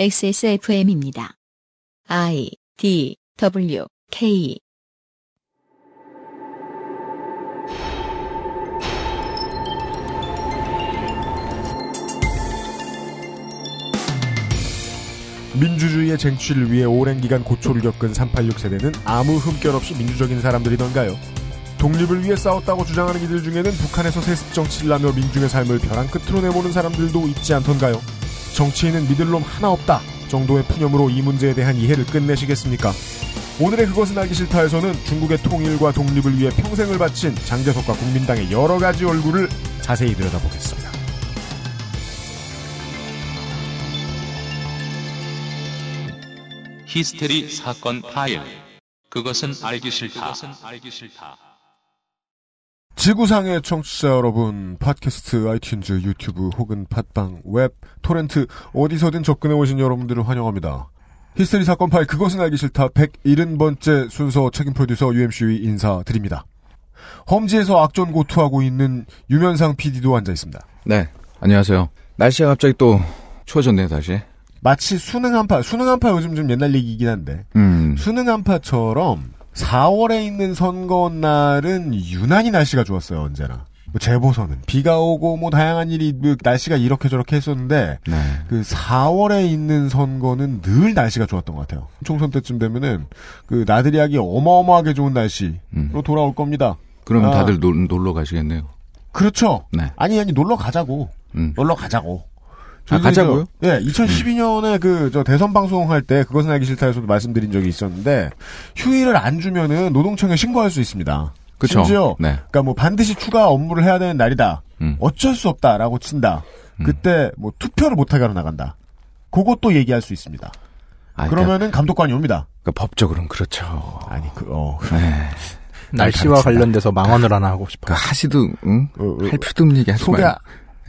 XSFM입니다. I D W K 민주주의의 쟁취를 위해 오랜 기간 고초를 겪은 386 세대는 아무 흠결 없이 민주적인 사람들이던가요? 독립을 위해 싸웠다고 주장하는 이들 중에는 북한에서 세습 정치를 하며 민중의 삶을 벼랑 끝으로 내보는 사람들도 있지 않던가요? 정치인은 믿을 놈 하나 없다 정도의 푸념으로 이 문제에 대한 이해를 끝내시겠습니까? 오늘의 그것은 알기 싫다에서는 중국의 통일과 독립을 위해 평생을 바친 장개석과 국민당의 여러 가지 얼굴을 자세히 들여다보겠습니다. 히스테리 사건 파일. 그것은 알기 싫다. 지구상의 청취자 여러분, 팟캐스트, 아이튠즈, 유튜브 혹은 팟빵, 웹, 토렌트 어디서든 접근해 오신 여러분들을 환영합니다. 히스테리 사건 파일 그것은 알기 싫다 170번째 순서 책임 프로듀서 UMC의 인사드립니다. 험지에서 악전 고투하고 있는 유면상 PD도 앉아 있습니다. 네, 안녕하세요. 날씨가 갑자기 또 추워졌네요, 다시. 마치 수능 한파, 수능 한파 요즘 좀 옛날 얘기이긴 한데, 음, 수능 한파처럼 4월에 있는 선거 날은 유난히 날씨가 좋았어요, 언제나. 뭐 재보선은. 비가 오고 뭐 다양한 일이, 뭐 날씨가 이렇게 저렇게 했었는데, 네. 그 4월에 있는 선거는 늘 날씨가 좋았던 것 같아요. 총선 때쯤 되면은 그 나들이 하기 어마어마하게 좋은 날씨로 음. 돌아올 겁니다. 그러면 아. 다들 놀, 놀러 가시겠네요. 그렇죠. 네. 아니 아니 놀러 가자고. 음. 놀러 가자고. 아, 가자고요? 예, 2012년에 그저 대선 방송할 때 그것은 알기 싫다에서도 말씀드린 적이 있었는데 휴일을 안 주면은 노동청에 신고할 수 있습니다. 그쵸. 심지어 네. 그러니까 뭐 반드시 추가 업무를 해야 되는 날이다. 음. 어쩔 수 없다라고 친다. 음. 그때 뭐 투표를 못 하게 하러 나간다. 그것도 얘기할 수 있습니다. 아, 그러면은 감독관이 옵니다. 그러니까 법적으로는 그렇죠. 아니 그 어. 네. 날씨와. 관련돼서 망언을 하나 하고 그 싶어요. 하시도, 응? 어, 어, 할 필요도 없는 얘기 하지 소개 마요.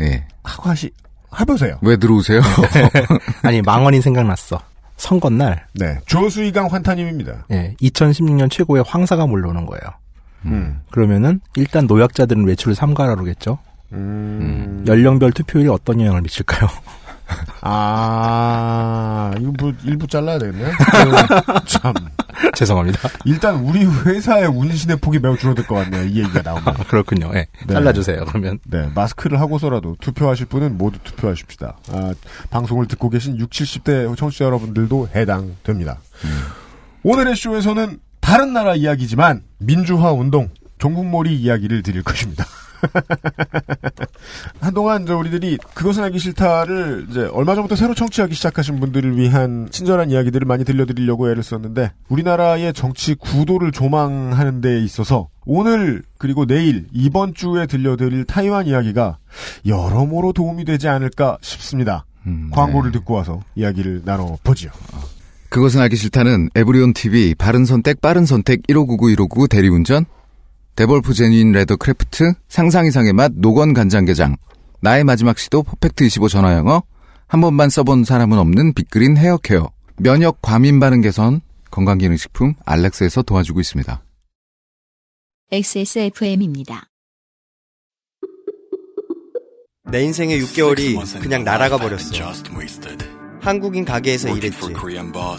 예. 하고 하시 해보세요. 왜 들어오세요? 아니 망언이 생각났어. 선거날, 네, 조수이강 환타님입니다. 예, 2016년 최고의 황사가 몰려오는 거예요. 음, 그러면은 일단 노약자들은 외출을 삼가라로겠죠. 음, 연령별 투표율이 어떤 영향을 미칠까요? 아 이거 뭐 일부 잘라야 되겠네. 그, 참 죄송합니다. 일단 우리 회사의 운신의 폭이 매우 줄어들 것 같네요. 이 얘기가 나오면. 아, 그렇군요. 예, 네. 잘라주세요. 그러면 네, 마스크를 하고서라도 투표하실 분은 모두 투표하십시다. 아, 방송을 듣고 계신 60, 70대 청취자 여러분들도 해당됩니다. 오늘의 쇼에서는 다른 나라 이야기지만 민주화 운동, 종북몰이 이야기를 드릴 것입니다. 한동안 저 우리들이 그것은 알기 싫다를 이제 얼마 전부터 새로 청취하기 시작하신 분들을 위한 친절한 이야기들을 많이 들려드리려고 애를 썼는데 우리나라의 정치 구도를 조망하는 데 있어서 오늘 그리고 내일 이번 주에 들려드릴 타이완 이야기가 여러모로 도움이 되지 않을까 싶습니다. 음, 광고를 네. 듣고 와서 이야기를 나눠보지요. 그것은 알기 싫다는 에브리온 TV 바른 선택 빠른 선택 1599 1599 대리운전 데볼프 genuine leather craft 상상 이상의 맛 노건 간장게장 나의 마지막 시도 Perfect 25 전화 영어 한 번만 써본 사람은 없는 빅그린 헤어케어 면역 과민 반응 개선 건강기능식품 알렉스에서 도와주고 있습니다. XSFM입니다. 내 인생의 6개월이 그냥 날아가 버렸어. 한국인 가게에서 일했지.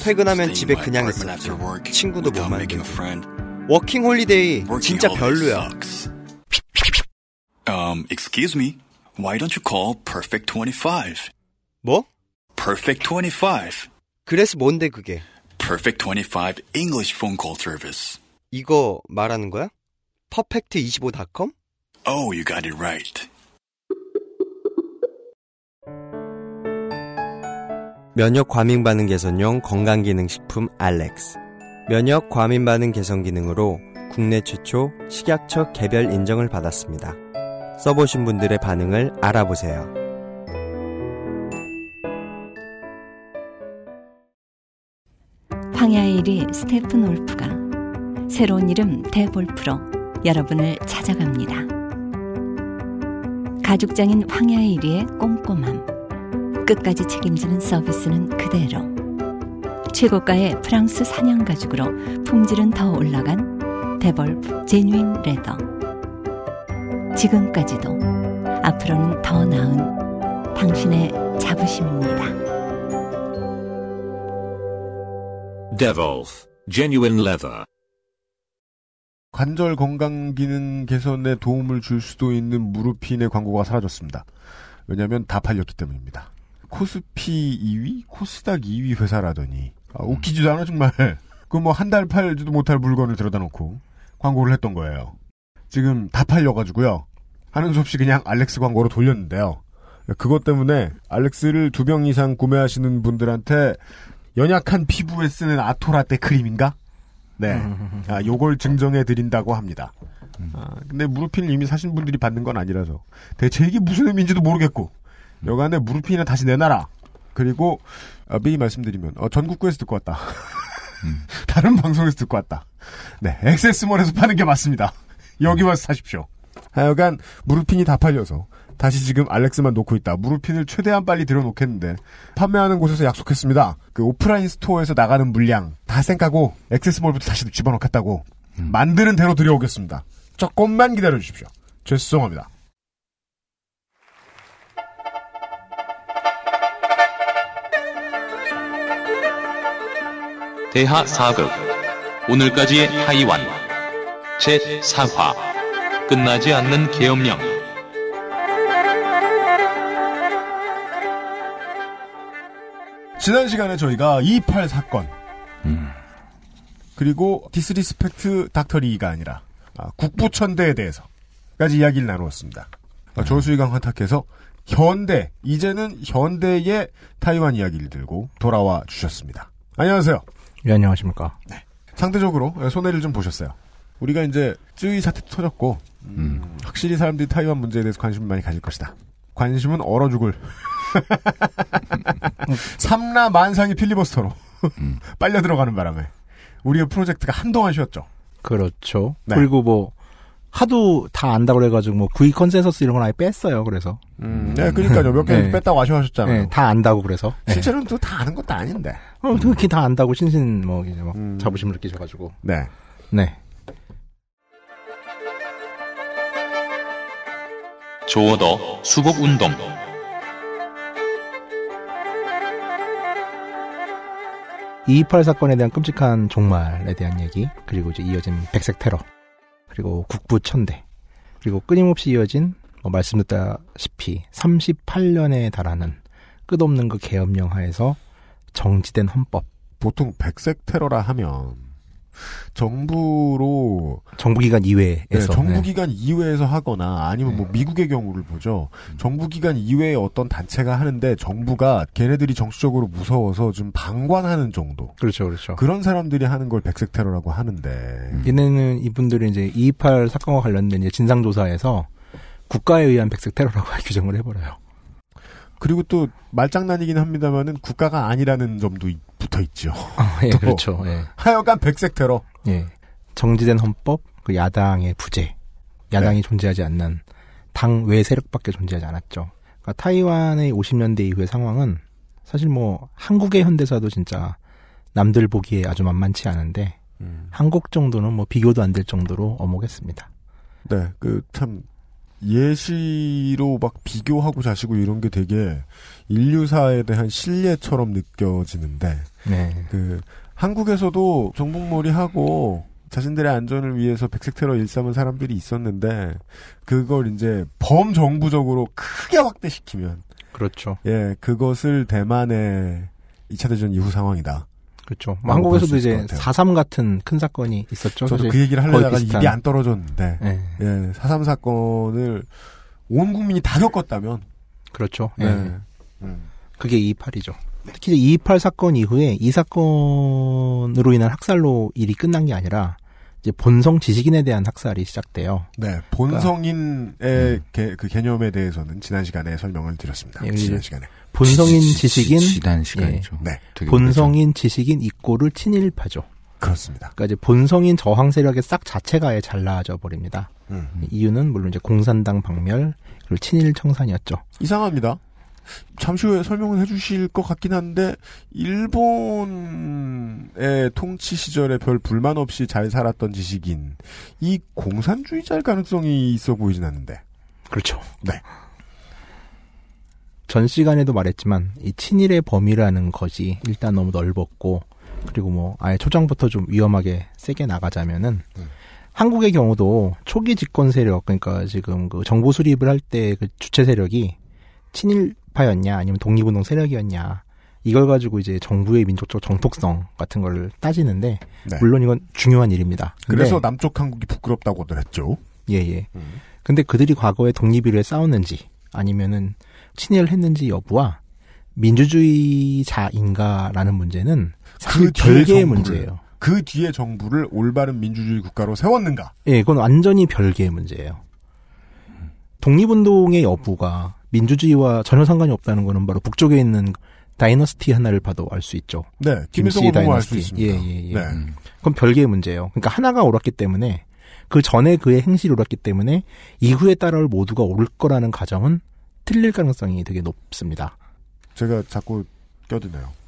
퇴근하면 집에 그냥 있었지. 친구도 못 만들고. 워킹 홀리데이 진짜 별로야. Um, excuse me. Why don't you call Perfect 25? 뭐? Perfect 25. 그래서 뭔데 그게? Perfect 25 English phone call service. 이거 말하는 거야? 퍼펙트25.com? Oh, you got it right. 면역 과민 반응 개선용 건강기능식품 알렉스. 면역 과민 반응 개선 기능으로 국내 최초 식약처 개별 인정을 받았습니다. 써보신 분들의 반응을 알아보세요. 황야의 1위 스테픈 올프가 새로운 이름 대볼프로 여러분을 찾아갑니다. 가죽장인 황야의 1위의 꼼꼼함. 끝까지 책임지는 서비스는 그대로. 최고가의 프랑스 사냥 가죽으로 품질은 더 올라간 데볼프 제뉴인 레더. 지금까지도 앞으로는 더 나은 당신의 자부심입니다. Devolf, genuine leather. 관절 건강 기능 개선에 도움을 줄 수도 있는 무르핀의 광고가 사라졌습니다. 왜냐하면 다 팔렸기 때문입니다. 코스피 2위, 코스닥 2위 회사라더니 아, 웃기지도 않아 정말. 그 뭐 한 달 팔지도 못할 물건을 들여다 놓고 광고를 했던 거예요. 지금 다 팔려가지고요. 하는 수 없이 그냥 알렉스 광고로 돌렸는데요. 그것 때문에 알렉스를 두 병 이상 구매하시는 분들한테 연약한 피부에 쓰는 아토라떼 크림인가? 네. 아, 요걸 증정해 드린다고 합니다. 아, 근데 무르핀을 이미 사신 분들이 받는 건 아니라서 대체 이게 무슨 의미인지도 모르겠고 여간에 무르핀이나 다시 내놔라. 그리고 아, 미리 말씀드리면 어, 전국구에서 듣고 왔다. 다른 방송에서 듣고 왔다. 네, 엑세스몰에서 파는 게 맞습니다. 여기 와서 사십시오. 하여간 무르핀이 다 팔려서 다시 지금 알렉스만 놓고 있다. 무르핀을 최대한 빨리 들여놓겠는데 판매하는 곳에서 약속했습니다. 그 오프라인 스토어에서 나가는 물량 다 쌩까고 엑세스몰부터 다시 집어넣겠다고 만드는 대로 들여오겠습니다. 조금만 기다려 주십시오. 죄송합니다. 대하 사극 오늘까지의 타이완 제4화 끝나지 않는 계엄령 지난 시간에 저희가 228 사건 그리고 disrespect 닥터리가 아니라 아, 국부천대에 대해서까지 이야기를 나누었습니다. 아, 조수희강 환탁해서 현대 이제는 현대의 타이완 이야기를 들고 돌아와 주셨습니다. 안녕하세요. 예, 안녕하십니까. 상대적으로 손해를 좀 보셨어요. 우리가 이제 쯔위 사태 터졌고 음, 확실히 사람들이 타이완 문제에 대해서 관심을 많이 가질 것이다. 관심은 얼어 죽을 삼라 만상이 필리버스터로 빨려 들어가는 바람에 우리의 프로젝트가 한동안 쉬었죠. 그렇죠. 네. 그리고 뭐 하도 다 안다고 그래가지고 뭐 구이 컨센서스 이런 건 아예 뺐어요. 그래서 음, 네, 그러니까요. 몇개 네. 뺐다고 아쉬워하셨잖아요. 네, 다 안다고 그래서 네. 실제로는 또 다 아는 것도 아닌데. 어, 특히 다 안다고 신신 뭐 이제 막 음. 자부심을 느끼셔가지고 네. 네. 조어더 수복운동 이28 사건에 대한 끔찍한 종말에 대한 얘기, 그리고 이제 이어진 백색 테러, 그리고 국부 천대, 그리고 끊임없이 이어진 뭐 말씀드렸다시피 38년에 달하는 끝없는 그 계엄령 하에서 정지된 헌법, 보통 백색 테러라 하면 정부로 정부기관 이외에서 네, 네. 정부기관 이외에서 하거나 아니면 뭐 미국의 경우를 보죠. 정부기관 이외의 어떤 단체가 하는데 정부가 걔네들이 정치적으로 무서워서 좀 방관하는 정도. 그렇죠, 그렇죠. 그런 사람들이 하는 걸 백색 테러라고 하는데. 얘네는 이분들이 이제 228 사건과 관련된 이제 진상조사에서 국가에 의한 백색 테러라고 규정을 해버려요. 그리고 또 말장난이긴 합니다만은 국가가 아니라는 점도 이- 붙어 있죠. 예, 또. 그렇죠. 예. 하여간 백색 테러. 예. 정지된 헌법, 그 야당의 부재, 야당이 존재하지 않는 당 외 세력밖에 존재하지 않았죠. 그러니까 타이완의 50년대 이후의 상황은 사실 뭐 한국의 현대사도 진짜 남들 보기에 아주 만만치 않은데 한국 정도는 뭐 비교도 안 될 정도로 어목했습니다. 네, 그 참 예시로 막 비교하고 자시고 이런 게 되게 인류사에 대한 신뢰처럼 느껴지는데 네. 그 한국에서도 정복몰이하고 자신들의 안전을 위해서 백색 테러 일삼은 사람들이 있었는데 그걸 이제 범정부적으로 크게 확대시키면 그렇죠. 예 그것을 대만의 2차 대전 이후 상황이다. 그렇죠. 라고 한국에서도 이제 것 같아요. 4.3 같은 큰 사건이 있었죠. 저도 그 얘기를 하려다가. 입이 안 떨어졌는데 예. 예, 4.3 사건을 온 국민이 다 겪었다면 그렇죠. 네. 예. 음. 그게 228이죠. 특히 이제 228 사건 이후에 이 사건으로 인한 학살로 일이 끝난 게 아니라 이제 본성 지식인에 대한 학살이 시작돼요. 네, 본성인의 개- 그 개념에 대해서는 지난 시간에 설명을 드렸습니다. 예, 지난 이제 시간에. 본성인 지- 지- 지식인 지난 시간이죠. 네, 되게 본성인 지식인 이꼬를 친일파죠. 그렇습니다. 그러니까 이제 본성인 저항 세력의 싹 자체가 아예 잘라져 버립니다. 음. 이유는 물론 이제 공산당 박멸 그리고 친일 청산이었죠. 이상합니다. 잠시 후에 설명을 해주실 것 같긴 한데 일본의 통치 시절에 별 불만 없이 잘 살았던 지식인 이 공산주의자일 가능성이 있어 보이진 않는데. 그렇죠. 네. 전 시간에도 말했지만 이 친일의 범위라는 것이 일단 너무 넓었고 그리고 뭐 아예 초장부터 좀 위험하게 세게 나가자면은 네. 한국의 경우도 초기 집권 세력 그러니까 지금 그 정부 수립을 할 때 그 주체 세력이 친일파였냐 아니면 독립운동 세력이었냐 이걸 가지고 이제 정부의 민족적 정통성 같은 걸 따지는데 네. 물론 이건 중요한 일입니다. 그래서 남쪽 한국이 부끄럽다고들 했죠. 예, 예. 음. 근데 그들이 과거에 독립을 위해 싸웠는지 아니면은 친일을 했는지 여부와 민주주의자인가라는 문제는 그 뒤에 별개의 정부를- 문제예요. 그 뒤에 정부를 올바른 민주주의 국가로 세웠는가? 예, 그건 완전히 별개의 문제예요. 독립운동의 여부가 민주주의와 전혀 상관이 없다는 거는 바로 북쪽에 있는 다이너스티 하나를 봐도 알 수 있죠. 네, 김씨 김일성을 보면 알수 다이너스티. 있습니다. 예, 예, 예. 네. 음. 그건 별개의 문제예요. 그러니까 하나가 옳았기 때문에 그 전에 그의 행실이 옳았기 때문에 이후에 따라올 모두가 옳을 거라는 가정은 틀릴 가능성이 되게 높습니다. 제가 자꾸 껴드네요.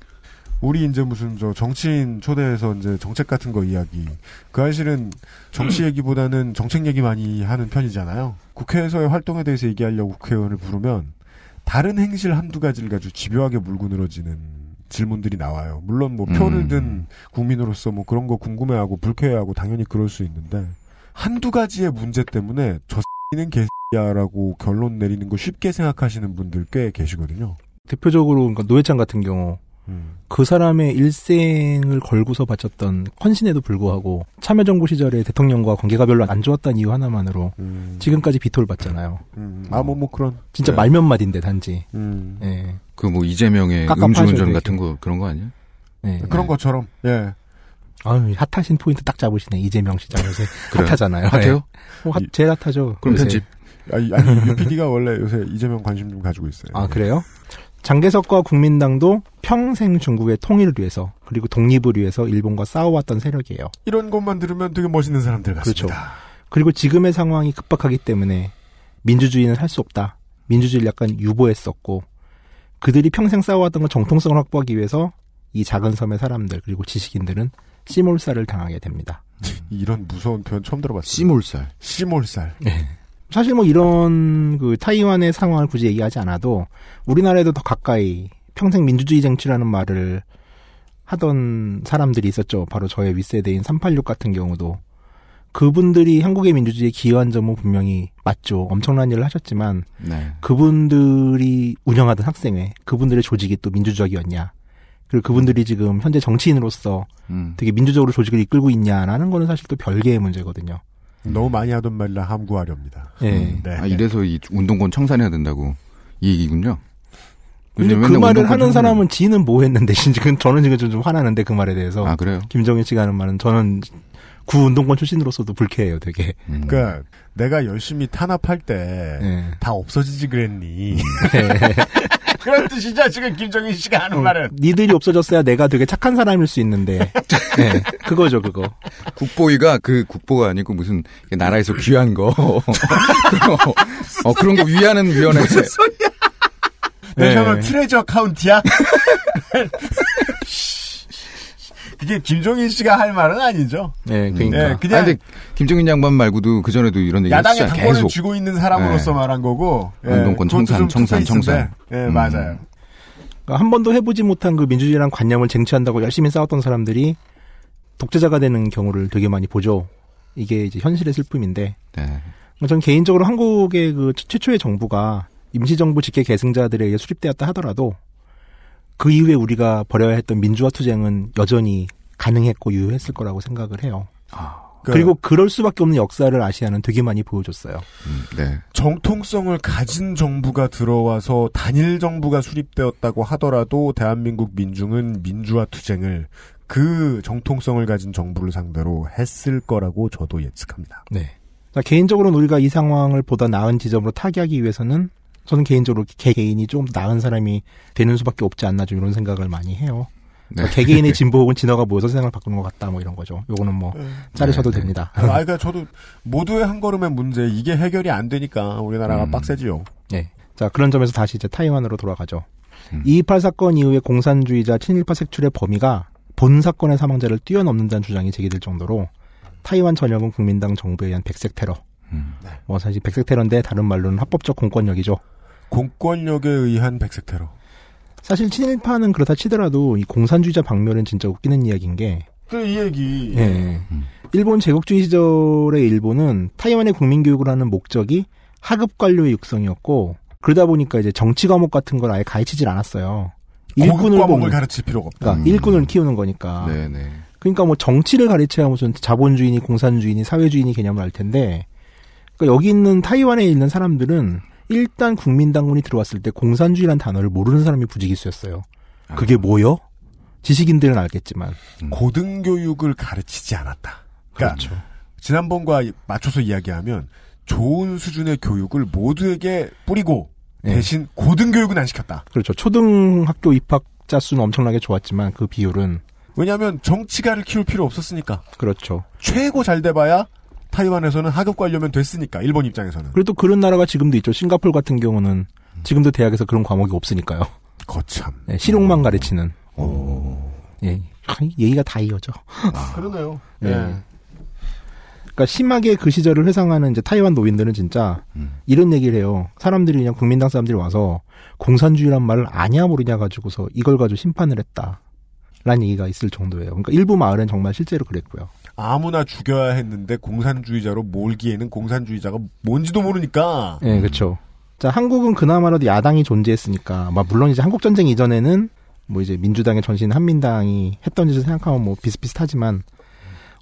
우리 이제 무슨 저 정치인 초대해서 이제 정책 같은 거 이야기. 그 사실은 정치 얘기보다는 정책 얘기 많이 하는 편이잖아요. 국회에서의 활동에 대해서 얘기하려고 국회의원을 부르면 다른 행실 한두 가지를 가지고 집요하게 물고 늘어지는 질문들이 나와요. 물론 뭐 표를 음. 든 국민으로서 뭐 그런 거 궁금해하고 불쾌해하고 당연히 그럴 수 있는데 한두 가지의 문제 때문에 저 X는 개 야라고 결론 내리는 거 쉽게 생각하시는 분들 꽤 계시거든요. 대표적으로 그러니까 노회찬 같은 경우 음. 그 사람의 일생을 걸고서 바쳤던 헌신에도 불구하고 참여정부 시절에 대통령과 관계가 별로 안 좋았다는 이유 하나만으로 음. 지금까지 비토를 받잖아요. 음. 아, 뭐, 뭐, 그런. 진짜 네. 말몇 마디인데 단지. 음. 예. 그 뭐 이재명의 음주운전. 같은 거 그런 거 아니야? 예. 그런 것처럼, 예. 아유, 핫하신 포인트 딱 잡으시네. 이재명 시장 요새? 핫하잖아요. 핫해요? 예. 뭐 핫, 제일 핫하죠. 그럼 요새. 편집. 아니, 아니 UPD가 원래 요새 이재명 관심 좀 가지고 있어요. 아, 그래요? 장개석과 국민당도 평생 중국의 통일을 위해서 그리고 독립을 위해서 일본과 싸워왔던 세력이에요. 이런 것만 들으면 되게 멋있는 사람들 그렇죠. 같습니다. 그리고 지금의 상황이 급박하기 때문에 민주주의는 할 수 없다. 민주주의를 약간 유보했었고 그들이 평생 싸워왔던 건 정통성을 확보하기 위해서 이 작은 섬의 사람들 그리고 지식인들은 씨몰살을 당하게 됩니다. 이런 무서운 표현 처음 들어봤어요. 씨몰살. 씨몰살. 사실 뭐 이런 그 타이완의 상황을 굳이 얘기하지 않아도 우리나라에도 더 가까이 평생 민주주의 쟁취라는 말을 하던 사람들이 있었죠. 바로 저의 윗세대인 386 같은 경우도 그분들이 한국의 민주주의에 기여한 점은 분명히 맞죠. 엄청난 일을 하셨지만 네. 그분들이 운영하던 학생회, 그분들의 조직이 또 민주적이었냐. 그리고 그분들이 지금 현재 정치인으로서 음. 되게 민주적으로 조직을 이끌고 있냐라는 거는 사실 또 별개의 문제거든요. 너무 많이 하던 말이라 함구하렵니다. 예. 네. 아, 이래서 이 운동권 청산해야 된다고 이 얘기군요. 근데 그 말을 하는 사람은 지는 뭐 했는데 지금 저는 지금 좀 화나는데 그 말에 대해서 아 그래요? 김정일 씨가 하는 말은 저는 구 운동권 출신으로서도 불쾌해요, 되게. 음. 그러니까 내가 열심히 탄압할 때다 예. 없어지지 그랬니? 예. 그런 뜻이죠. 지금 김정인 씨가 하는 말은. 니들이 없어졌어야 내가 되게 착한 사람일 수 있는데. 예. 그거죠, 그거. 국보위가 그 국보가 아니고 무슨 나라에서 귀한 거 어, 그런 거 위하는 위원회 내셔널 예. 트레저 카운티야? 그게 김종인 씨가 할 말은 아니죠. 예, 그러니까. 예, 아, 그냥 근데 김정인 양반 말고도 그 전에도 이런 얘기 야당의. 당권을 계속 쥐고 있는 사람으로서 네. 말한 거고. 예, 운동권 청산, 좀 청산. 청산. 예, 음. 맞아요. 그러니까 한 번도 해보지 못한 그 민주주의란 관념을 쟁취한다고 열심히 싸웠던 사람들이 독재자가 되는 경우를 되게 많이 보죠. 이게 이제 현실의 슬픔인데. 네. 저는 개인적으로 한국의 그 최- 최초의 정부가 임시정부 직계 계승자들에 의해 수립되었다 하더라도 그 이후에 우리가 벌여야 했던 민주화 투쟁은 여전히 가능했고 유효했을 거라고 생각을 해요. 그 그리고 그럴 수밖에 없는 역사를 아시아는 되게 많이 보여줬어요. 음, 네. 정통성을 가진 정부가 들어와서 단일 정부가 수립되었다고 하더라도 대한민국 민중은 민주화 투쟁을 그 정통성을 가진 정부를 상대로 했을 거라고 저도 예측합니다. 네. 자, 개인적으로는 우리가 이 상황을 보다 나은 지점으로 타개하기 위해서는 저는 개인적으로 개 개인이 좀 나은 사람이 되는 수밖에 없지 않나 좀 이런 생각을 많이 해요. 네. 그러니까 개개인의 진보 혹은 진화가 모여서 세상을 바꾸는 것 같다 뭐 이런 거죠. 요거는 뭐 자르셔도 네, 네. 됩니다. 아, 그러니까 저도 모두의 한 걸음의 문제 이게 해결이 안 되니까 우리나라가 음. 빡세지요. 네. 자, 그런 점에서 다시 이제 타이완으로 돌아가죠. 음. 228 사건 이후에 공산주의자 친일파 색출의 범위가 본 사건의 사망자를 뛰어넘는다는 주장이 제기될 정도로 타이완 전역은 국민당 정부에 의한 백색 테러. 음. 뭐 사실 백색 테러인데 다른 말로는 합법적 공권력이죠. 공권력에 의한 백색 테러. 사실 친일파는 그렇다 치더라도 이 공산주의자 박멸은 진짜 웃기는 이야기인 게 그 이 얘기. 예. 일본 제국주의 시절의 일본은 타이완의 국민 교육을 하는 목적이 하급 관료의 육성이었고 그러다 보니까 이제 정치 과목 같은 걸 아예 가르치질 않았어요. 일꾼을 과목을 가르칠 필요가 없다. 그러니까 일꾼을 키우는 거니까. 네네. 그러니까 뭐 정치를 가르쳐야 무슨 자본주의니 공산주의니 사회주의니 개념을 알 텐데 그러니까 여기 있는 타이완에 있는 사람들은 일단 국민당군이 들어왔을 때 공산주의란 단어를 모르는 사람이 부지기수였어요. 그게 뭐요? 지식인들은 알겠지만 고등교육을 가르치지 않았다. 그러니까 그렇죠. 지난번과 맞춰서 이야기하면 좋은 수준의 교육을 모두에게 뿌리고 네. 대신 고등교육은 안 시켰다. 그렇죠. 초등학교 입학자 수는 엄청나게 좋았지만 그 비율은 왜냐하면 정치가를 키울 필요 없었으니까. 그렇죠. 최고 잘 돼봐야 타이완에서는 하급 관료면 됐으니까 일본 입장에서는. 그래도 그런 나라가 지금도 있죠. 싱가폴 같은 경우는 지금도 대학에서 그런 과목이 없으니까요. 거참. 네, 실용만 가르치는. 예, 참, 얘기가 다 이어져. 그러네요. 예. 예. 그러니까 심하게 그 시절을 회상하는 이제 타이완 노인들은 진짜 이런 얘기를 해요. 사람들이 그냥 국민당 사람들이 와서 공산주의란 말을 아냐 모르냐 가지고서 이걸 가지고 심판을 했다. 라는 얘기가 있을 정도예요. 그러니까 일부 마을은 정말 실제로 그랬고요. 아무나 죽여야 했는데 공산주의자로 몰기에는 공산주의자가 뭔지도 모르니까. 예, 그렇죠. 자, 한국은 그나마라도 야당이 존재했으니까, 막 물론 이제 한국 전쟁 이전에는 뭐 이제 민주당의 전신 한민당이 했던 짓을 생각하면 뭐 비슷비슷하지만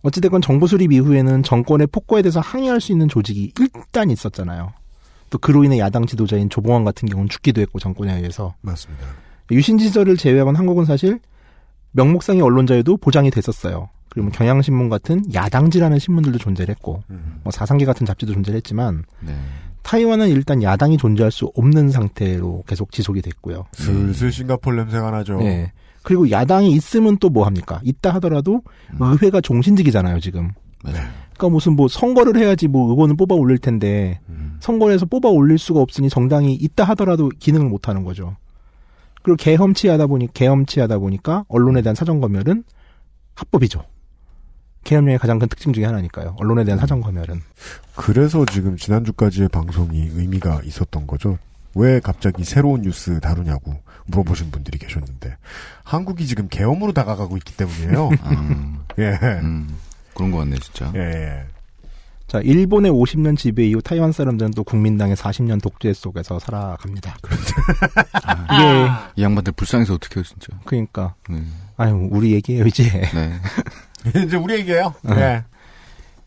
어찌됐건 정부 수립 이후에는 정권의 폭거에 대해서 항의할 수 있는 조직이 일단 있었잖아요. 또 그로 인해 야당 지도자인 조봉환 같은 경우는 죽기도 했고 정권에 의해서 맞습니다. 유신 시절을 제외하고는 한국은 사실 명목상의 언론 자유도 보장이 됐었어요. 그리고 뭐 경향신문 같은 야당지라는 신문들도 존재를 했고 뭐 사상계 같은 잡지도 존재를 했지만 네. 타이완은 일단 야당이 존재할 수 없는 상태로 계속 지속이 됐고요. 슬슬 싱가폴 냄새가 나죠. 네. 그리고 야당이 있으면 또 뭐 합니까? 있다 하더라도 의회가 종신직이잖아요, 지금. 그러니까 무슨 뭐 선거를 해야지 뭐 의원을 뽑아 올릴 텐데 선거에서 뽑아 올릴 수가 없으니 정당이 있다 하더라도 기능을 못 하는 거죠. 그리고 개험치하다 보니 개험치하다 보니까 언론에 대한 사정 검열은 합법이죠. 개헌령의 가장 큰 특징 중에 하나니까요. 언론에 대한 사정 검열은. 그래서 지금 지난주까지의 방송이 의미가 있었던 거죠. 왜 갑자기 새로운 뉴스 다루냐고 물어보신 분들이 계셨는데 한국이 지금 계엄으로 다가가고 있기 때문이에요. 음, 예. 음, 그런 것 같네, 진짜. 예, 예. 자, 일본의 50년 지배 이후 타이완 사람들은 또 국민당의 40년 독재 속에서 살아갑니다. 이게 이 양반들 불쌍해서 어떡해요, 진짜. 그러니까 네. 아유 우리 얘기예요 이제 네. 이제 우리 얘기예요. 어. 예.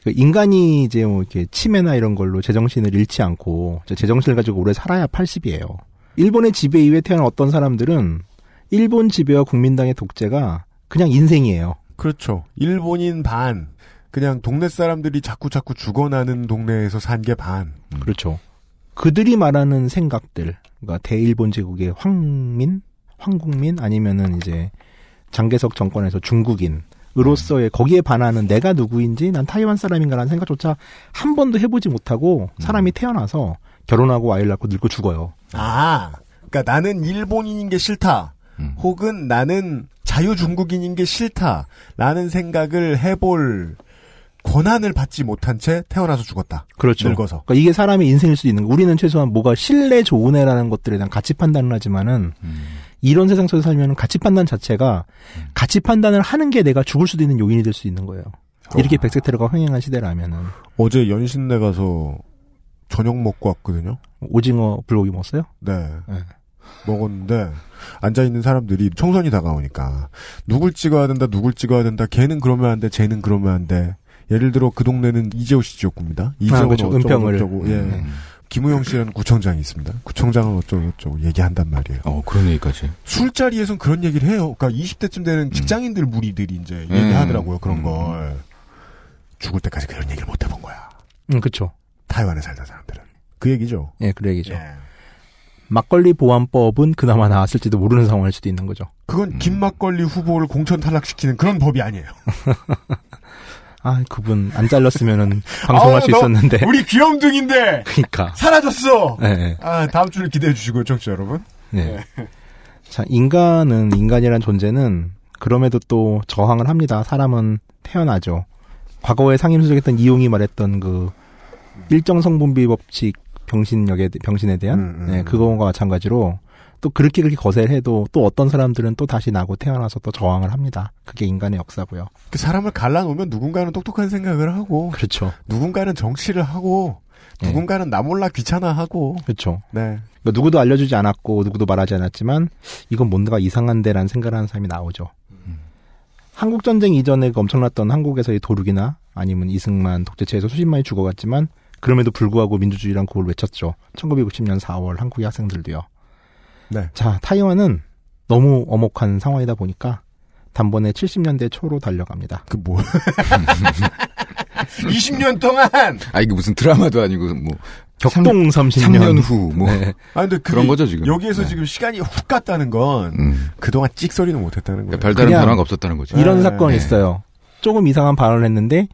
그 인간이 이제 뭐 이렇게 치매나 이런 걸로 제정신을 잃지 않고 제정신을 가지고 오래 살아야 80이에요. 일본의 지배 이후에 태어난 어떤 사람들은 일본 지배와 국민당의 독재가 그냥 인생이에요. 그렇죠. 일본인 반. 그냥 동네 사람들이 자꾸 자꾸 죽어나는 동네에서 산 게 반. 그렇죠. 그들이 말하는 생각들, 그러니까 대일본 제국의 황민, 황국민 아니면은 이제 장개석 정권에서 중국인 으로서의 거기에 반하는 내가 누구인지 난 타이완 사람인가라는 생각조차 한 번도 해보지 못하고 사람이 태어나서 결혼하고 아이를 낳고 늙고 죽어요. 아, 그러니까 나는 일본인인 게 싫다. 음. 혹은 나는 자유 중국인인 게 싫다 라는 생각을 해볼 권한을 받지 못한 채 태어나서 죽었다. 그렇죠. 늙어서. 그러니까 이게 사람의 인생일 수도 있는 거. 우리는 최소한 뭐가 신뢰 좋은 애라는 것들에 대한 가치 판단을 하지만은 이런 세상 속에 살면 가치 판단 자체가 가치 판단을 하는 게 내가 죽을 수도 있는 요인이 될 수 있는 거예요. 이렇게 백색 테러가 횡행한 시대라면은 어제 연신내 가서 저녁 먹고 왔거든요. 오징어 불고기 먹었어요? 네. 네. 먹었는데 앉아 있는 사람들이 총선이 다가오니까 누굴 찍어야 된다, 누굴 찍어야 된다. 걔는 그러면 안 돼, 쟤는 그러면 안 돼. 예를 들어 그 동네는 이재호 씨 지역구입니다. 이재호는 그렇죠. 어쩌고 은평을. 예. 음. 김우영 씨라는 구청장이 있습니다. 구청장은 어쩌고 저쩌고 얘기한단 말이에요. 어, 그런 얘기까지. 술자리에선 그런 얘기를 해요. 그러니까 20대쯤 되는 직장인들 무리들이 이제 음. 얘기하더라고요. 그런 음. 걸. 죽을 때까지 그런 얘기를 못 해본 거야. 응, 그쵸. 타이완에 살던 사람들은. 그 얘기죠. 예, 그 얘기죠. 예. 막걸리 보안법은 그나마 나왔을지도 모르는 상황일 수도 있는 거죠. 그건 김 막걸리 후보를 공천 탈락시키는 그런 법이 아니에요. 아, 그분 안 잘렸으면은 방송할 아우, 수너 있었는데. 우리 귀염둥인데 그니까. 사라졌어. 예, 예. 아 다음 주를 기대해 주시고요, 청취자 여러분. 네. 자, 인간은, 인간이란 존재는 그럼에도 또 저항을 합니다. 사람은 태어나죠. 과거에 상임수석했던 이용이 말했던 그 일정 성분비 법칙 병신력에, 병신에 대한, 음, 음. 네, 그거와 마찬가지로 또 그렇게 그렇게 거세를 해도 또 어떤 사람들은 또 다시 나고 태어나서 또 저항을 합니다. 그게 인간의 역사고요. 그 사람을 갈라놓으면 누군가는 똑똑한 생각을 하고 그렇죠. 누군가는 정치를 하고 네. 누군가는 나 몰라 귀찮아하고 그렇죠. 네. 그러니까 누구도 알려주지 않았고 누구도 말하지 않았지만 이건 뭔가 이상한데라는 생각을 하는 사람이 나오죠. 한국 전쟁 이전에 그 엄청났던 한국에서의 도륙이나 아니면 이승만 독재체에서 수십만이 죽어갔지만 그럼에도 불구하고 민주주의란 구호를 외쳤죠. 1960년 4월 한국의 학생들도요. 네. 자, 타이완은 너무 엄혹한 상황이다 보니까 단번에 70년대 초로 달려갑니다. 그 뭐. 20년 동안! 아 이게 무슨 드라마도 아니고 뭐 격동 30년. 3년 후 뭐. 네. 아, 근데 그게 그런 거죠, 지금. 여기에서 네. 지금 시간이 훅 갔다는 건 음. 그동안 찍소리는 못했다는 거예요. 그러니까 별다른 변화가 없었다는 거죠. 이런 네. 사건이 네. 있어요. 조금 이상한 발언을 했는데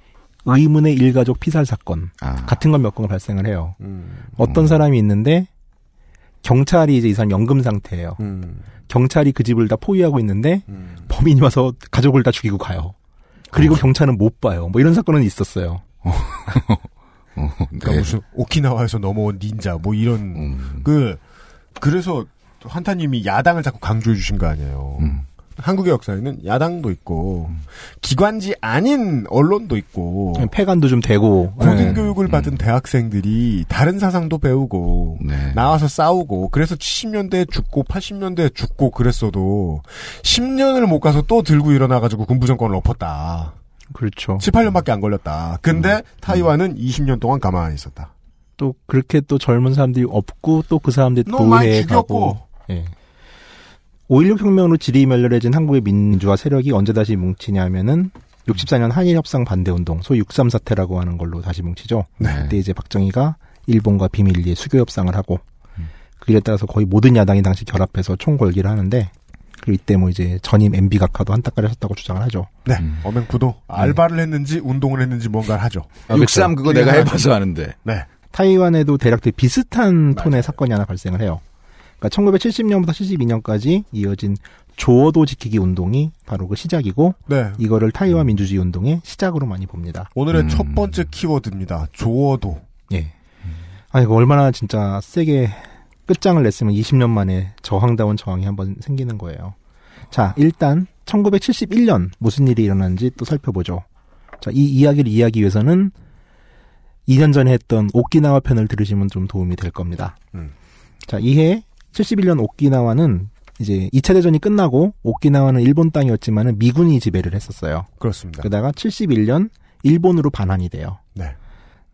의문의 일가족 피살 사건 아. 같은 건 몇 건 발생을 해요. 음, 어떤 사람이 있는데 경찰이 이제 이 사람 연금 상태예요. 음, 경찰이 그 집을 다 포위하고 있는데 음. 범인이 와서 가족을 다 죽이고 가요. 그리고 경찰은 못 봐요. 뭐 이런 사건은 있었어요. 어, 그러니까 네. 무슨 오키나와에서 넘어온 닌자 뭐 이런 음. 그 그래서 환타님이 야당을 자꾸 강조해 주신 거 아니에요. 음. 한국의 역사에는 야당도 있고 기관지 아닌 언론도 있고 폐간도 좀 되고 고등 네. 교육을 받은 대학생들이 다른 사상도 배우고 네. 나와서 싸우고 그래서 70년대에 죽고 80년대에 죽고 그랬어도 10년을 못 가서 또 들고 일어나 가지고 군부 정권을 엎었다. 그렇죠. 7, 8년밖에 안 걸렸다. 근데 타이완은 20년 동안 가만히 있었다. 또 그렇게 또 젊은 사람들이 없고 또 그 사람들이 노예에. 가고 예. 5.16 혁명으로 지리멸렬해진 한국의 민주화 세력이 언제 다시 뭉치냐면은 64년 한일 협상 반대 운동, 소위 63 사태라고 하는 걸로 다시 뭉치죠. 네. 그때 이제 박정희가 일본과 비밀리에 수교 협상을 하고 그 일에 따라서 거의 모든 야당이 당시 결합해서 총궐기를 하는데 그리고 이때 뭐 이제 전임 MB 각하도 한타까지 하셨다고 주장을 하죠. 네. 음. 어맹쿠도 알바를 했는지 운동을 했는지 뭔가를 하죠. 아, 63 그거 내가 해봐서 아는데. 네. 타이완에도 대략 되게 비슷한 톤의 맞아요. 사건이 하나 발생을 해요. 그러니까 1970년부터 72년까지 이어진 조어도 지키기 운동이 바로 그 시작이고 네. 이거를 타이완 민주주의 운동의 시작으로 많이 봅니다. 오늘의 음. 첫 번째 키워드입니다. 조어도. 예. 아 이거 얼마나 진짜 세게 끝장을 냈으면 20년 만에 저항다운 저항이 한번 생기는 거예요. 자, 일단 1971년 무슨 일이 일어났는지 또 살펴보죠. 자, 이 이야기를 이해하기 위해서는 2년 전에 했던 오키나와 편을 들으시면 좀 도움이 될 겁니다. 음. 자, 이해 71년 오키나와는 이제 2차 대전이 끝나고 오키나와는 일본 땅이었지만은 미군이 지배를 했었어요. 그렇습니다. 그러다가 71년 일본으로 반환이 돼요. 네.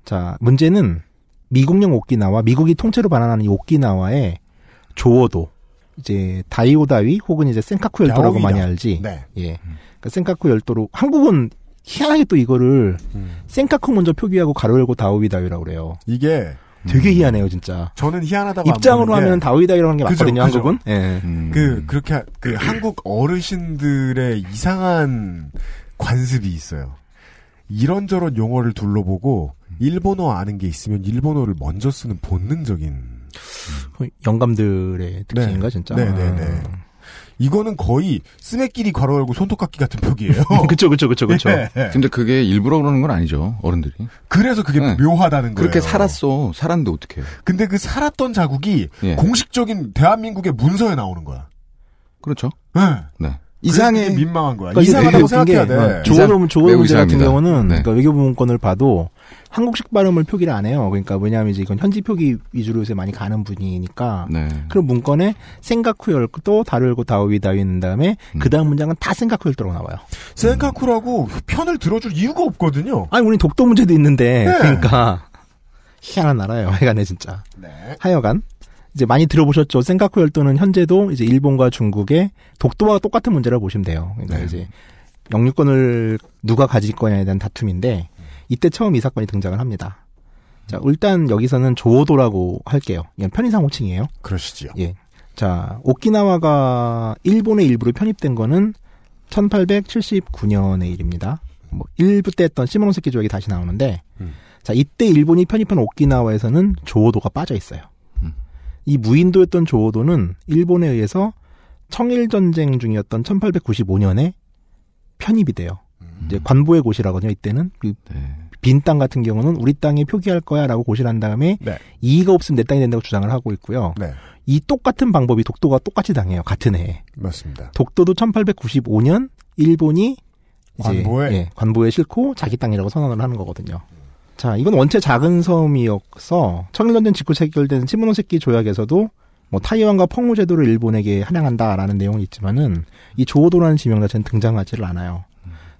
자, 문제는 미국령 오키나와 미국이 통째로 반환하는 이 오키나와의 조어도 이제 다이오다위 혹은 이제 센카쿠 열도라고. 많이 알지. 네. 예. 그러니까 센카쿠 열도로 한국은 희한하게 또 이거를 음. 센카쿠 먼저 표기하고 가로 열고 다오이다위라고 그래요. 이게 되게 희한해요, 진짜. 저는 희한하다고 안 입장으로 하면 하는 게 그죠, 맞거든요, 그죠. 한국은. 예. 음. 그 그렇게 그 한국 어르신들의 이상한 관습이 있어요. 이런저런 용어를 둘러보고 일본어 아는 게 있으면 일본어를 먼저 쓰는 본능적인 영감들의 특징인가, 진짜. 네, 네, 네. 이거는 거의 스매끼리 괄호 열고 손톱깎이 같은 표기예요. 그쵸, 그쵸, 그쵸, 그쵸. 예. 근데 그게 일부러 그러는 건 아니죠. 어른들이. 그래서 그게 네. 묘하다는 거예요. 그렇게 살았어. 살았는데 어떻게 해. 근데 그 살았던 자국이 예. 공식적인 대한민국의 문서에 나오는 거야. 그렇죠. 네. 네. 이상해. 민망한 거야. 그러니까 이상하다고 생각해야 돼. 조어 매우 문제 같은. 경우는, 네. 그러니까 외교부 문건을 봐도 한국식 발음을 표기를 안 해요. 그러니까 왜냐하면 이제 이건 현지 표기 위주로 요새 많이 가는 분이니까. 네. 그럼 문건에 생각 후 열도 다르고 다오이 다위 는 다음에 음. 그 다음 문장은 다 생각 후 열도라고 나와요. 센카쿠라고 편을 들어줄 이유가 없거든요. 아니 우리 독도 문제도 있는데 네. 그러니까 희한한 나라예요. 하여간에 진짜. 네. 하여간 이제 많이 들어보셨죠. 생각 후 열도는 현재도 이제 일본과 중국의 독도와 똑같은 문제라고 보시면 돼요. 그러니까 네. 이제 영유권을 누가 가질 거냐에 대한 다툼인데 이때 처음 이 사건이 등장을 합니다. 자, 일단 여기서는 조오도라고 할게요. 이건 편의상 호칭이에요. 그러시지요. 예. 자, 오키나와가 일본의 일부로 편입된 거는 1879년의 일입니다. 뭐 일부 때 했던 시모노세키 조약이 다시 나오는데 음. 자, 이때 일본이 편입한 오키나와에서는 조오도가 빠져 있어요. 음. 이 무인도였던 조오도는 일본에 의해서 청일 전쟁 중이었던 1895년에 편입이 돼요. 음. 이제 관보의 곳이라거든요. 이때는 그 네. 빈땅 같은 경우는 우리 땅에 표기할 거야라고 고시를 한 다음에 네. 이의가 없으면 내 땅이 된다고 주장을 하고 있고요. 네. 이 똑같은 방법이 독도가 똑같이 당해요. 같은 해에. 맞습니다. 독도도 1895년 일본이 관보에? 예, 관보에 싣고 자기 땅이라고 선언을 하는 거거든요. 자, 이건 원체 작은 섬이어서 청일전쟁 직후 체결된 시모노세키 조약에서도 뭐 타이완과 펑우 제도를 일본에게 한양한다라는 내용이 있지만은 이 조오도라는 지명 자체는 등장하지를 않아요.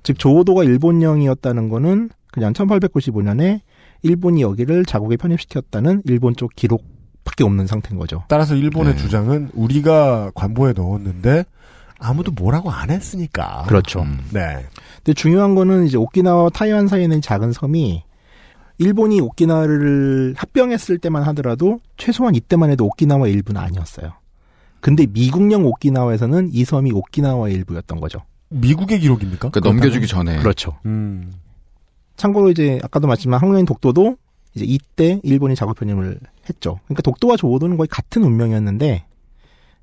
즉 조오도가 일본령이었다는 거는 그냥 1895년에 일본이 여기를 자국에 편입시켰다는 일본 쪽 기록밖에 없는 상태인 거죠. 따라서 일본의 네. 주장은 우리가 관보에 넣었는데 아무도 뭐라고 안 했으니까. 그렇죠. 음. 네. 근데 중요한 거는 이제 오키나와와 타이완 사이에 있는 작은 섬이 일본이 오키나와를 합병했을 때만 하더라도 최소한 이때만 해도 오키나와 일부는 아니었어요. 근데 미국령 오키나와에서는 이 섬이 오키나와 일부였던 거죠. 미국의 기록입니까? 그러니까 넘겨주기 전에 그렇죠. 음. 참고로 이제 아까도 말했지만 한국인 독도도 이제 이때 일본이 자국 편입을 했죠. 그러니까 독도와 조오도는 거의 같은 운명이었는데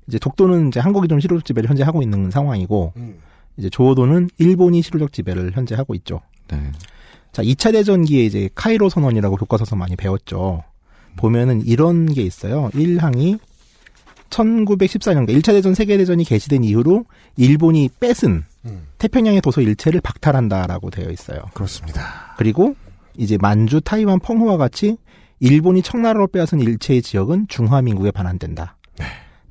이제 독도는 이제 한국이 좀 실효적 지배를 현재 하고 있는 상황이고 음. 이제 조오도는 일본이 실효적 지배를 현재 하고 있죠. 네. 자, 2차 대전기에 이제 카이로 선언이라고 교과서에서 많이 배웠죠. 보면은 이런 게 있어요. 1항이 1914년, 1차 대전 세계대전이 개시된 이후로 일본이 뺏은 음. 태평양의 도서 일체를 박탈한다라고 되어 있어요. 그렇습니다. 그리고 이제 만주, 타이완, 펑후와 같이 일본이 청나라로 빼앗은 일체의 지역은 중화민국에 반환된다.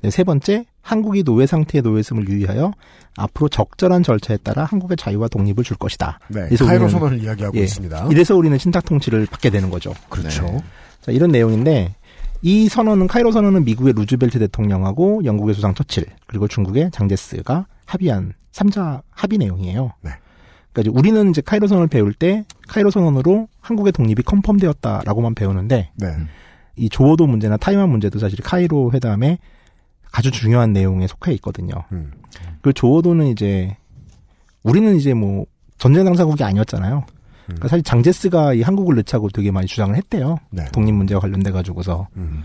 네, 세 번째, 한국이 노예 상태에 놓였음을 유의하여 앞으로 적절한 절차에 따라 한국의 자유와 독립을 줄 것이다. 네. 그래서 카이로 선언을 이야기하고 예. 있습니다. 이래서 우리는 신탁 통치를 받게 되는 거죠. 그렇죠. 네. 자, 이런 내용인데 이 선언은 카이로 선언은 미국의 루즈벨트 대통령하고 영국의 수상 처칠 그리고 중국의 장제스가 합의한 3자 합의 내용이에요. 네. 그러니까 이제 우리는 이제 카이로 선언을 배울 때 카이로 선언으로 한국의 독립이 컨펌되었다라고만 배우는데 네. 이 조오도 문제나 타이완 문제도 사실 카이로 회담에 아주 중요한 내용에 속해 있거든요. 음. 그 조오도는 이제 우리는 이제 뭐 전쟁 당사국이 아니었잖아요. 그러니까 사실 장제스가 이 한국을 넣자고 되게 많이 주장을 했대요. 네. 독립 문제와 관련돼 가지고서 음.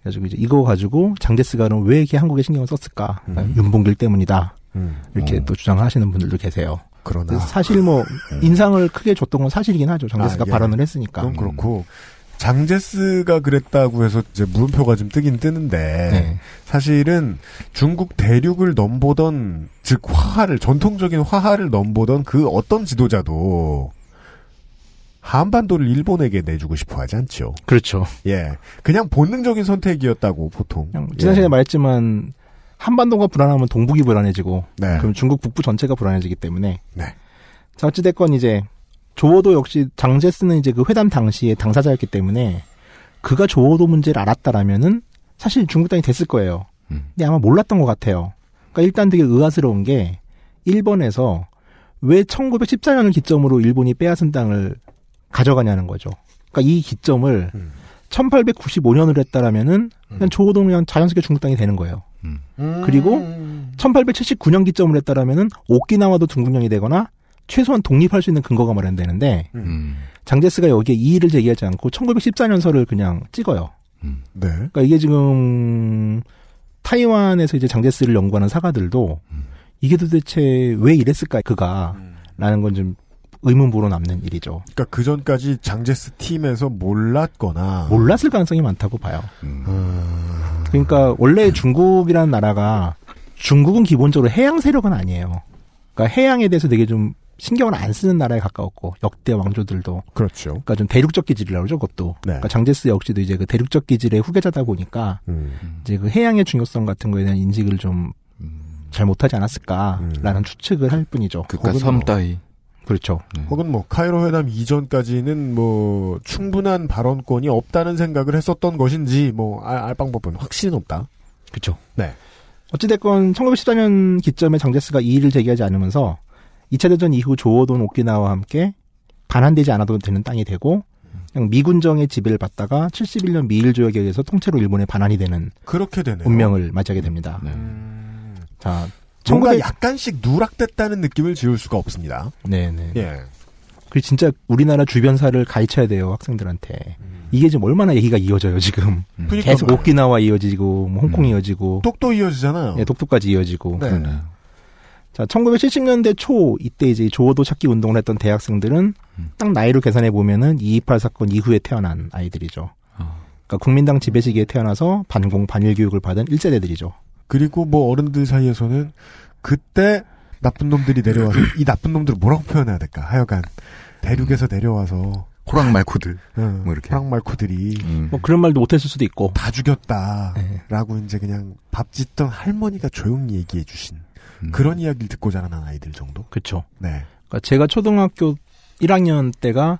그래가지고 이제 이거 가지고 장제스가 그럼 왜 이렇게 한국에 신경을 썼을까? 음. 아, 윤봉길 때문이다. 음. 이렇게 어. 또 주장을 하시는 분들도 계세요. 그러나 사실 뭐 인상을 크게 줬던 건 사실이긴 하죠. 장제스가 아, 예. 발언을 했으니까. 그건 그렇고 장제스가 그랬다고 해서 이제 물음표가 좀 뜨긴 뜨는데 네. 사실은 중국 대륙을 넘보던 즉 화하를 전통적인 화하를 넘보던 그 어떤 지도자도 한반도를 일본에게 내주고 싶어 하지 않죠. 그렇죠. 예. 그냥 본능적인 선택이었다고 보통. 지난 시간에 예. 말했지만 한반도가 불안하면 동북이 불안해지고 네. 그럼 중국 북부 전체가 불안해지기 때문에 네. 자 어찌됐건 이제 조어도 역시 장제스는 이제 그 회담 당시에 당사자였기 때문에 그가 조어도 문제를 알았다라면은 사실 중국 땅이 됐을 거예요. 음. 근데 아마 몰랐던 것 같아요. 그러니까 일단 되게 의아스러운 게 일본에서 왜 1914년을 기점으로 일본이 빼앗은 땅을 가져가냐는 거죠. 그러니까 이 기점을 음. 1895년을 했다라면은 그냥 조어도는 그냥 자연스럽게 중국 땅이 되는 거예요. 그리고 1879년 기점을 했다라면은 오키나와도 중국령이 되거나 최소한 독립할 수 있는 근거가 마련되는데 음. 장제스가 여기에 이의를 제기하지 않고 1914년서를 그냥 찍어요. 네. 그러니까 이게 지금 타이완에서 이제 장제스를 연구하는 사가들도 이게 도대체 왜 이랬을까 그가 라는 건 좀 의문부로 남는 일이죠. 그러니까 그 전까지 장제스 팀에서 몰랐거나 몰랐을 가능성이 많다고 봐요. 음. 그러니까 원래 중국이라는 나라가 중국은 기본적으로 해양 세력은 아니에요. 그러니까 해양에 대해서 되게 좀 신경을 안 쓰는 나라에 가까웠고 역대 왕조들도 그렇죠. 그러니까 좀 대륙적 기질이라고 그러죠, 그것도. 네. 그러니까 장제스 역시도 이제 그 대륙적 기질의 후계자다 보니까 음. 이제 그 해양의 중요성 같은 거에 대한 인식을 좀 잘 못하지 않았을까라는 추측을 할 뿐이죠. 그니까 혹은 섬 뭐- 따위. 그렇죠. 혹은 뭐 카이로 회담 이전까지는 뭐 충분한 발언권이 없다는 생각을 했었던 것인지 뭐알 방법은 확신은 없다. 그렇죠. 네. 어찌됐건 1914년 기점에 장제스가 이의를 제기하지 않으면서 2차 대전 이후 조어돈 오키나와와 함께 반환되지 않아도 되는 땅이 되고 그냥 미군정의 지배를 받다가 71년 미일 조약에 의해서 통째로 일본에 반환이 되는 그렇게 되네요. 운명을 맞이하게 됩니다. 네. 자, 뭔가 1900 약간씩 누락됐다는 느낌을 지울 수가 없습니다. 네네. 예. 그 진짜 우리나라 주변사를 가르쳐야 돼요 학생들한테. 이게 지금 얼마나 얘기가 이어져요 지금. 그러니까 계속 말이에요. 오키나와 이어지고 뭐 홍콩 음. 이어지고 똑도 이어지잖아요. 예, 독도까지 이어지고. 네. 그러네. 자, 1970년대 초 이때 이제 조어도 찾기 운동을 했던 대학생들은 딱 나이로 계산해 보면은 228 사건 이후에 태어난 아이들이죠. 그러니까 국민당 지배 시기에 태어나서 반공 반일 교육을 받은 1세대들이죠. 그리고 뭐 어른들 사이에서는 그때 나쁜 놈들이 내려와서 이 나쁜 놈들을 뭐라고 표현해야 될까? 하여간 대륙에서 내려와서 호랑 말코들. 응, 뭐 이렇게. 호랑 말코들이 음. 뭐 그런 말도 못했을 수도 있고. 다 죽였다라고 네. 이제 그냥 밥 짓던 할머니가 조용히 얘기해 주신 음. 그런 이야기를 듣고 자라난 아이들 정도. 그렇죠. 네. 그러니까 제가 초등학교 1학년 때가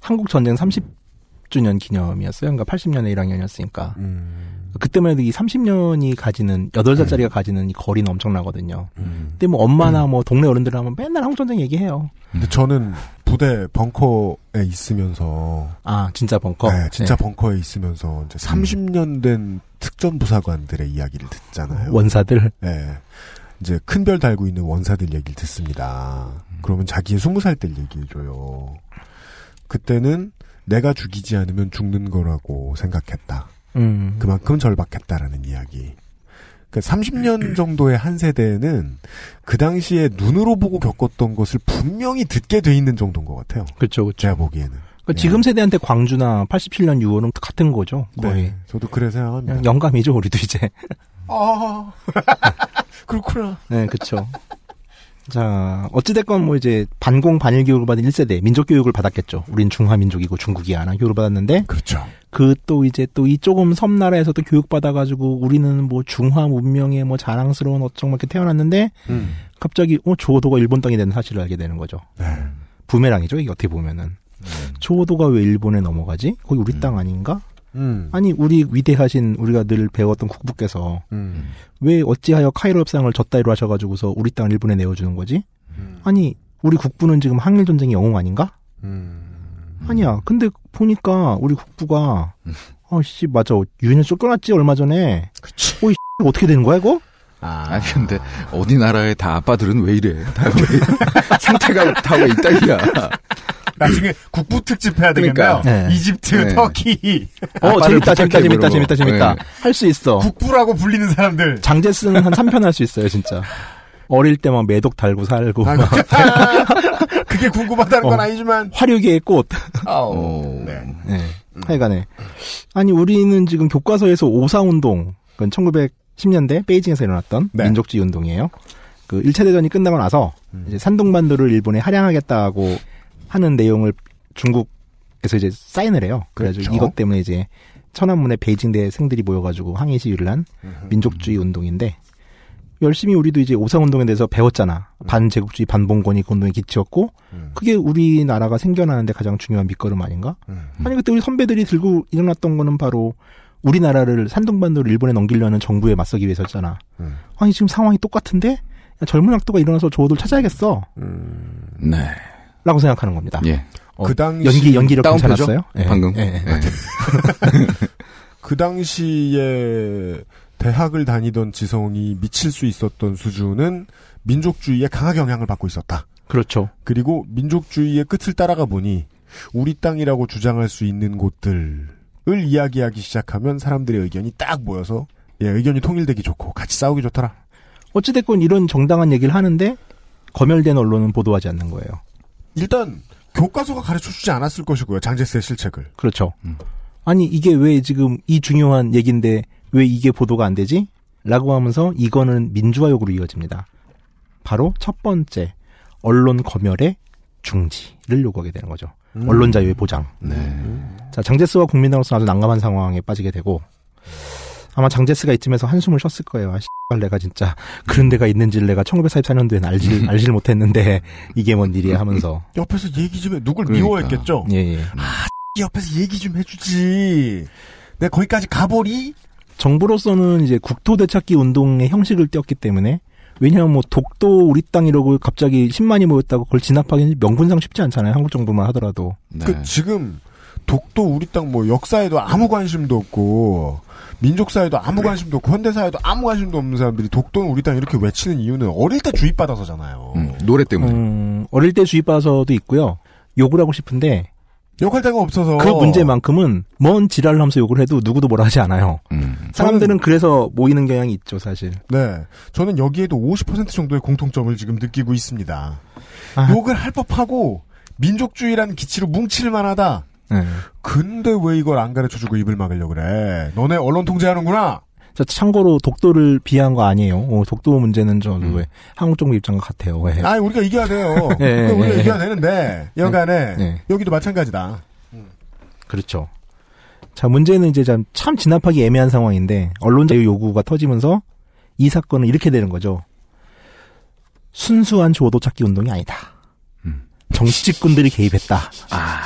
한국 전쟁 30주년 기념이었어요. 그러니까 80년에 1학년이었으니까. 음, 그때만 해도 이 30년이 가지는 8살짜리가 가지는 이 거리는 엄청나거든요. 음. 근데 뭐 엄마나 뭐 동네 어른들 하면 맨날 한국 전쟁 얘기해요. 근데 저는 부대 벙커에 있으면서 아, 진짜 벙커. 네, 진짜 네. 벙커에 있으면서 이제 30년 된 특전 부사관들의 이야기를 듣잖아요. 원사들. 네. 이제 큰 별 달고 있는 원사들 얘기를 듣습니다. 그러면 자기의 20살 때 얘기해줘요. 그때는 내가 죽이지 않으면 죽는 거라고 생각했다. 음. 그만큼 절박했다라는 이야기. 그 30년 정도의 한 세대는 그 당시에 눈으로 보고 겪었던 것을 분명히 듣게 돼 있는 정도인 것 같아요. 그렇죠, 그렇죠. 제가 보기에는. 그러니까 지금 세대한테 광주나 87년 6월은 같은 거죠. 거의. 네, 저도 그래 생각합니다. 영감이죠, 우리도 이제. 아, 그렇구나. 네, 그쵸. 자, 어찌됐건 뭐 이제 반공 반일 교육을 받은 1세대, 민족 교육을 받았겠죠. 우린 중화민족이고 중국이 안한 교육을 받았는데, 그렇죠. 그 또 이제 또 이 조금 섬나라에서 또 교육받아가지고 우리는 뭐 중화 문명의 뭐 자랑스러운 어쩌고 막 이렇게 태어났는데, 음. 갑자기 어, 조호도가 일본 땅이 되는 사실을 알게 되는 거죠. 네. 부메랑이죠, 이게 어떻게 보면은. 조호도가 왜 일본에 넘어가지? 거기 우리 땅 아닌가? 음. 아니, 우리 위대하신 우리가 늘 배웠던 국부께서 음. 왜 어찌하여 카이로 협상을 졌다이로 하셔가지고서 우리 땅을 일본에 내어주는 거지? 음. 아니 우리 국부는 지금 한일 전쟁의 영웅 아닌가? 음. 아니야. 근데 보니까 우리 국부가 어씨 맞아 유엔에 쫓겨났지 얼마 전에. 그치. 어이 어떻게 되는 거야 이거? 아니 근데 어디 나라의 다 아빠들은 왜 이래? 다 왜, 상태가 다 왜 이따위야? 나중에 국부 특집 해야 되겠네요. 그러니까. 네. 이집트, 네. 터키, 어 재밌다 재밌다 재밌다. 재밌다 재밌다 네. 할수 있어. 국부라고 불리는 사람들. 장제스는 한 3편 할 수 있어요 진짜. 어릴 때 막 매독 달고 살고 아, 막 그게 궁금하다는 건 어. 아니지만. 화류계의 꽃. 어, 네. 네. 하여간에. 아니, 우리는 지금 교과서에서 오사운동, 그건 1910년대 베이징에서 일어났던 네. 민족주의 운동이에요. 그 1차 대전이 끝나고 나서 이제 산동반도를 일본에 할양하겠다고 하는 내용을 중국에서 이제 사인을 해요. 그래가지고 그렇죠. 이것 때문에 이제 천안문에 베이징 대 생들이 모여가지고 항의 시위를 한 민족주의 운동인데 열심히 우리도 이제 오사운동에 대해서 배웠잖아. 반제국주의 반봉건이 그 운동의 기치였고 음. 그게 우리나라가 생겨나는데 가장 중요한 밑거름 아닌가? 음. 아니 그때 우리 선배들이 들고 일어났던 거는 바로 우리나라를 산둥반도를 일본에 넘기려는 정부에 맞서기 위해서였잖아. 음. 아니 지금 상황이 똑같은데 야, 젊은 학도가 일어나서 조호도를 찾아야겠어. 네. 라고 생각하는 겁니다. 예. 어, 그 당시 연기 연기력? 괜찮았어요? 예. 방금. 예, 예. 예. 그 당시에 대학을 다니던 지성이 미칠 수 있었던 수준은 민족주의에 강하게 영향을 받고 있었다. 그렇죠. 그리고 민족주의의 끝을 따라가 보니 우리 땅이라고 주장할 수 있는 곳들을 이야기하기 시작하면 사람들의 의견이 딱 모여서 예, 의견이 통일되기 좋고 같이 싸우기 좋더라. 어찌됐건 이런 정당한 얘기를 하는데 검열된 언론은 보도하지 않는 거예요. 일단 교과서가 가르쳐 주지 않았을 것이고요. 장제스의 실책을. 그렇죠. 아니 이게 왜 지금 이 중요한 얘기인데 왜 이게 보도가 안 되지? 라고 하면서 이거는 민주화 요구로 이어집니다. 바로 첫 번째 언론 검열의 중지를 요구하게 되는 거죠. 언론 자유의 보장. 네. 자 장제스와 국민당으로서 아주 난감한 상황에 빠지게 되고 아마 장제스가 이쯤에서 한숨을 쉬었을 거예요. 아, 씨발 내가 진짜 그런 데가 있는지를 내가 1944년도엔 알지 알지를 못했는데 이게 뭔 일이야 하면서 옆에서 얘기 좀 해. 누굴 그러니까. 미워했겠죠? 예 예. 이 옆에서 얘기 좀 해주지. 내가 거기까지 가보리? 정부로서는 이제 국토 되찾기 운동의 형식을 띄었기 때문에 왜냐하면 뭐 독도 우리 땅 이러고 갑자기 10만이 모였다고 그걸 진압하기는 명분상 쉽지 않잖아요. 한국 정부만 하더라도. 네. 그 지금 독도 우리 땅 뭐 역사에도 아무 관심도 없고 민족사에도 아무 관심도 없고 현대사에도 아무 관심도 없는 사람들이 독도는 우리 땅 이렇게 외치는 이유는 어릴 때 주입받아서잖아요. 음, 노래 때문에. 음, 어릴 때 주입받아서도 있고요. 욕을 하고 싶은데 역할대가 없어서 그 문제만큼은 뭔 지랄을 하면서 욕을 해도 누구도 뭐라 하지 않아요. 음. 사람들은 그래서 모이는 경향이 있죠, 사실. 네. 저는 여기에도 50% 정도의 공통점을 지금 느끼고 있습니다. 아. 욕을 할 법하고 민족주의라는 기치로 뭉칠 만하다. 네. 근데 왜 이걸 안 가르쳐주고 입을 막으려고 그래? 너네 언론 통제하는구나. 저 참고로 독도를 비하한 거 아니에요. 어, 독도 문제는 저왜 한국 정부 입장과 같아요. 왜? 아, 우리가 이겨야 돼요. 네, 우리가 네. 이겨야 되는데 여간에 네. 여기도 마찬가지다. 그렇죠. 자, 문제는 이제 참, 참 진압하기 애매한 상황인데, 언론 자유 요구가 터지면서 이 사건은 이렇게 되는 거죠. 순수한 조도 찾기 운동이 아니다. 음. 정치직군들이 개입했다. 아,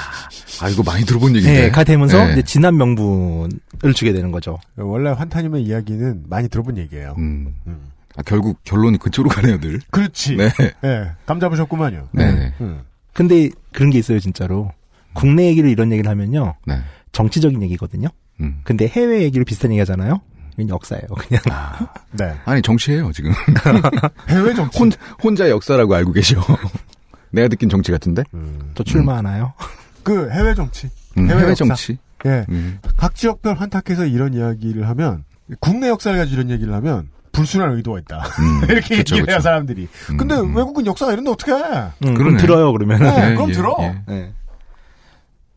아 이거 많이 들어본 얘기인데. 네, 가 되면서 네. 이제 진압 명분을 주게 되는 거죠. 원래 환타님의 이야기는 많이 들어본 얘기예요. 음. 음. 아, 결국 결론이 그쪽으로 가네요, 늘. 그렇지. 네. 네. 감 잡으셨구만요. 네. 네. 음. 근데 그런 게 있어요, 진짜로. 국내 얘기를 이런 얘기를 하면요. 네. 정치적인 얘기거든요. 음. 근데 해외 얘기를 비슷한 얘기 하잖아요. 역사예요, 그냥. 네. 아니, 정치예요, 지금. 해외 정치. 혼, 혼자 역사라고 알고 계셔. 내가 듣긴 정치 같은데? 음. 저 출마하나요? 그 해외 정치. 음, 해외 해외. 정치. 예. 음. 각 지역별 환탁해서 이런 이야기를 하면 국내 역사를 가지고 이런 얘기를 하면 불순한 의도가 있다. 음. 이렇게 그쵸, 얘기를 해요 그쵸. 사람들이. 음, 근데 음. 외국은 역사가 이런데 어떻게 해? 음, 그럼. 들어요, 그러면. 네, 예, 그럼 예, 들어. 예. 네.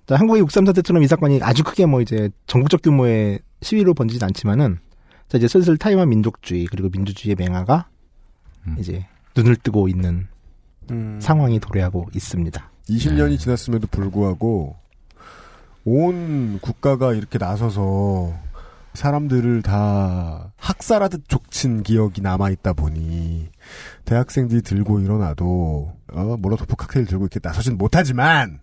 자, 한국의 6.3 사태처럼 이 사건이 아주 크게 뭐 이제 전국적 규모의 시위로 번지진 않지만은 자, 이제 슬슬 타이완 민족주의 그리고 민주주의의 맹아가 음. 이제 눈을 뜨고 있는 음. 상황이 도래하고 있습니다. 20년이 지났음에도 불구하고 온 국가가 이렇게 나서서 사람들을 다 학살하듯 족친 기억이 남아있다 보니 대학생들이 들고 일어나도 어, 몰로토프 칵테일 들고 이렇게 나서진 못하지만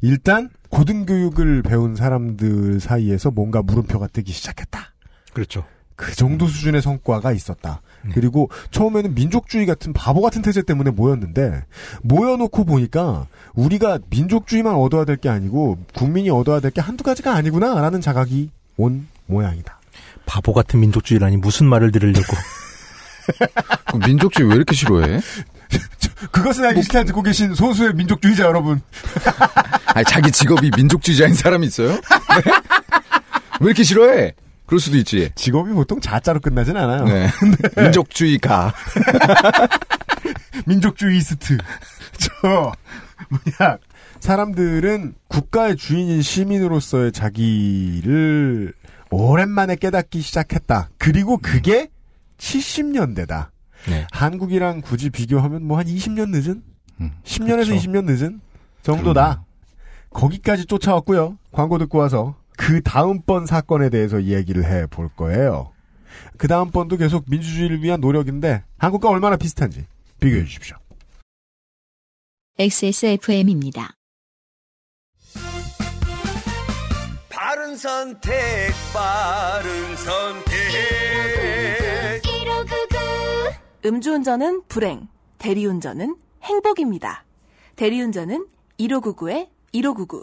일단 고등교육을 배운 사람들 사이에서 뭔가 물음표가 뜨기 시작했다. 그렇죠. 그 정도 수준의 성과가 있었다. 네. 그리고 처음에는 민족주의 같은 바보 같은 태세 때문에 모였는데 모여놓고 보니까 우리가 민족주의만 얻어야 될 게 아니고 국민이 얻어야 될 게 한두 가지가 아니구나라는 자각이 온 모양이다. 바보 같은 민족주의라니 무슨 말을 들으려고. 그 민족주의 왜 이렇게 싫어해? 그것은 알기 싫다 듣고 계신 소수의 민족주의자 여러분. 아니, 자기 직업이 민족주의자인 사람이 있어요? 네? 왜 이렇게 싫어해? 그럴 수도 있지. 직업이 보통 자자로 끝나진 않아요. 네. 민족주의 가. 민족주의스트. 저 뭐냐 사람들은 국가의 주인인 시민으로서의 자기를 오랜만에 깨닫기 시작했다. 그리고 그게 70년대다. 네. 한국이랑 굳이 비교하면 뭐 한 20년 늦은? 음, 10년에서 그렇죠. 20년 늦은 정도다. 거기까지 쫓아왔고요. 광고 듣고 와서 그 다음번 사건에 대해서 이야기를 해 볼 거예요. 그 다음번도 계속 민주주의를 위한 노력인데 한국과 얼마나 비슷한지 비교해 주십시오. XSFM입니다. 바른 선택, 바른 선택. 음주운전은 불행, 대리운전은 행복입니다. 대리운전은 1599에 1599.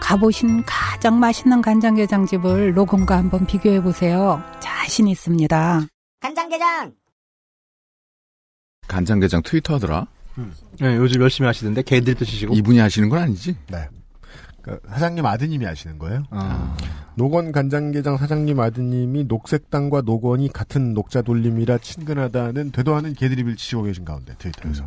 가보신 가장 맛있는 간장게장 집을 노건과 한번 비교해 보세요. 자신 있습니다. 간장게장 간장게장 트위터 하더라? 네, 요즘 열심히 하시던데 개들 드시고. 이분이 하시는 건 아니지? 네. 그 사장님 아드님이 하시는 거예요. 아. 노건 간장게장 사장님 아드님이 녹색당과 노건이 같은 녹자 돌림이라 친근하다는 되도 않은 개드립을 치고 계신 가운데 트위터에서.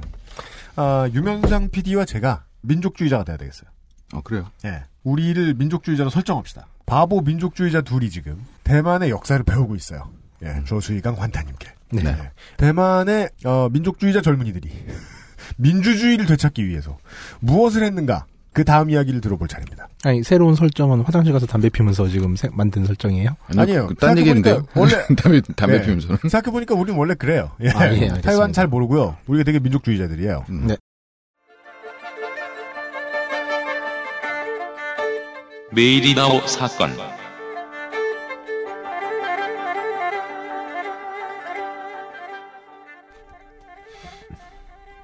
아, 유면상 PD와 제가 민족주의자가 돼야 되겠어요. 어, 그래요. 예. 우리를 민족주의자로 설정합시다. 바보 민족주의자 둘이 지금 대만의 역사를 배우고 있어요. 예, 조수희강 환타님께. 네. 예. 대만의 어, 민족주의자 젊은이들이 민주주의를 되찾기 위해서 무엇을 했는가? 그 다음 이야기를 들어볼 차례입니다. 아니, 새로운 설정은 화장실 가서 담배 피면서 지금 세- 만든 설정이에요? 아니에요. 그딴 얘기인데요. 원래 담배, 담배 네. 피우면서. 생각해 보니까 우리는 원래 그래요. 예. 아, 예. 타이완 잘 모르고요. 우리가 되게 민족주의자들이에요. 네. 메이리나오 사건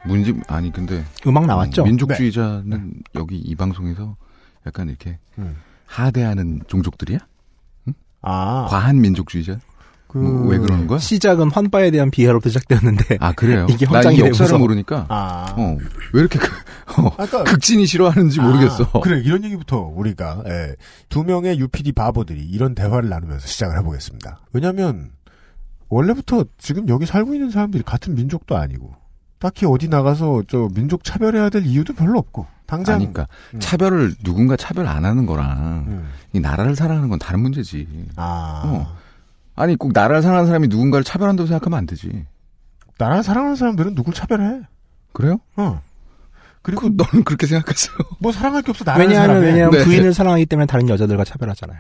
문집 아니 근데 음악 나왔죠? 음, 민족주의자는 여기 이 방송에서 약간 이렇게 음. 하대하는 종족들이야? 아. 과한 민족주의자? 그- 뭐, 왜 그러는 거야? 시작은 환빠에 대한 비하로부터 시작되었는데 아 그래요? 이게 나 이 역사를 모르니까 아. 어, 왜 이렇게 그, 어, 아까- 극진이 싫어하는지 모르겠어. 아, 그래 이런 얘기부터 우리가 예, 두 명의 UPD 바보들이 이런 대화를 나누면서 시작을 해보겠습니다. 왜냐하면 원래부터 지금 여기 살고 있는 사람들이 같은 민족도 아니고 딱히 어디 나가서 저 민족 차별해야 될 이유도 별로 없고 당장 아니까 음. 차별을 누군가 차별 안 하는 거랑 이 나라를 사랑하는 건 다른 문제지. 아. 어. 아니 꼭 나라를 사랑하는 사람이 누군가를 차별한다고 생각하면 안 되지. 나라를 사랑하는 사람들은 누굴 차별해? 그래요? 어. 그리고 너는 그렇게 생각했어요. 뭐 사랑할 게 없어 나라는 왜냐하면 사람에. 왜냐하면 네. 부인을 사랑하기 때문에 다른 여자들과 차별하잖아요.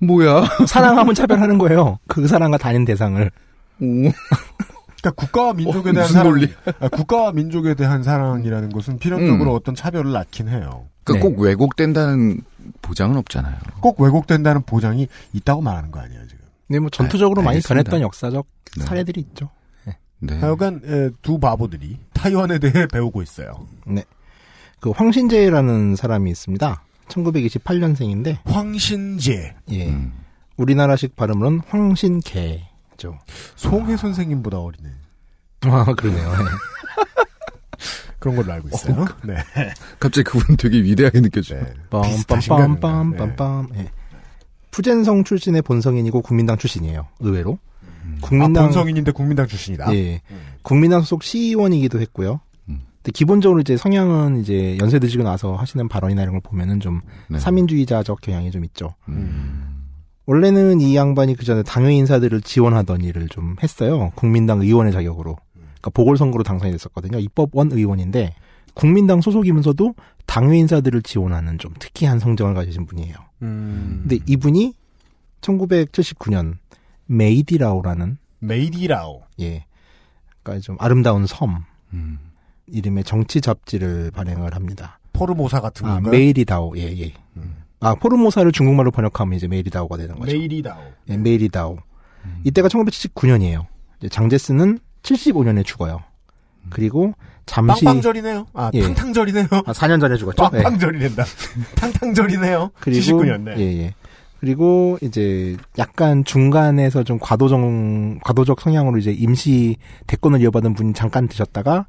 뭐야? 사랑하면 차별하는 거예요. 그 사람과 다른 대상을. 그러니까 국가와 민족에 어, 대한 무슨 사랑, 논리? 아, 국가와 민족에 대한 사랑이라는 것은 필연적으로 음. 어떤 차별을 낳긴 해요. 그 네. 꼭 왜곡된다는 보장은 없잖아요. 꼭 왜곡된다는 보장이 있다고 말하는 거 아니에요 지금. 네, 뭐 전투적으로 알- 많이. 변했던 역사적 네. 사례들이 있죠. 네. 하여간 에, 두 바보들이 타이완에 대해 배우고 있어요. 네. 그 황신재라는 사람이 있습니다. 1928년생인데 황신재. 예. 음. 우리나라식 발음으로는 황신개죠. 송혜 선생님보다 어리네. 아, 그러네요. 네. 그런 걸로 알고 있어요. 네. 갑자기 그분 되게 위대하게 느껴져요. 빰빰빰빰빰빰. 예. 푸젠성 출신의 본성인이고 국민당 출신이에요. 의외로. 아, 국민당 본성인인데 국민당 출신이다. 예. 국민당 소속 시의원이기도 했고요. 음. 근데 기본적으로 이제 성향은 이제 연세 드시고 나서 하시는 발언이나 이런 걸 보면은 좀 네. 사민주의자적 경향이 좀 있죠. 음. 원래는 이 양반이 그 전에 당회 인사들을 지원하던 일을 좀 했어요. 국민당 의원의 자격으로. 그러니까 보궐선거로 당선이 됐었거든요. 입법원 의원인데 국민당 소속이면서도 당회 인사들을 지원하는 좀 특이한 성정을 가지신 분이에요. 음. 근데 이분이 1979년 메이디라오라는 메이디라오. 예, 그러니까 좀 아름다운 섬 음. 이름의 정치 잡지를 발행을 합니다. 포르모사 같은 아 건가요? 메이리다오, 예 예. 아 포르모사를 중국말로 번역하면 이제 메이리다오가 되는 거죠. 메이리다오. 예, 메이리다오. 이때가 1979년이에요. 장제스는 75년에 죽어요. 그리고 잠시 빵빵절이네요. 아, 예. 탕탕절이네요. 아, 4년 전에 죽었죠. 네. 빵빵절이 된다. 탕탕절이네요. 그리고 79년, 네. 예, 예. 그리고 이제 약간 중간에서 좀 과도적 과도적 성향으로 이제 임시 대권을 이어받은 분이 잠깐 드셨다가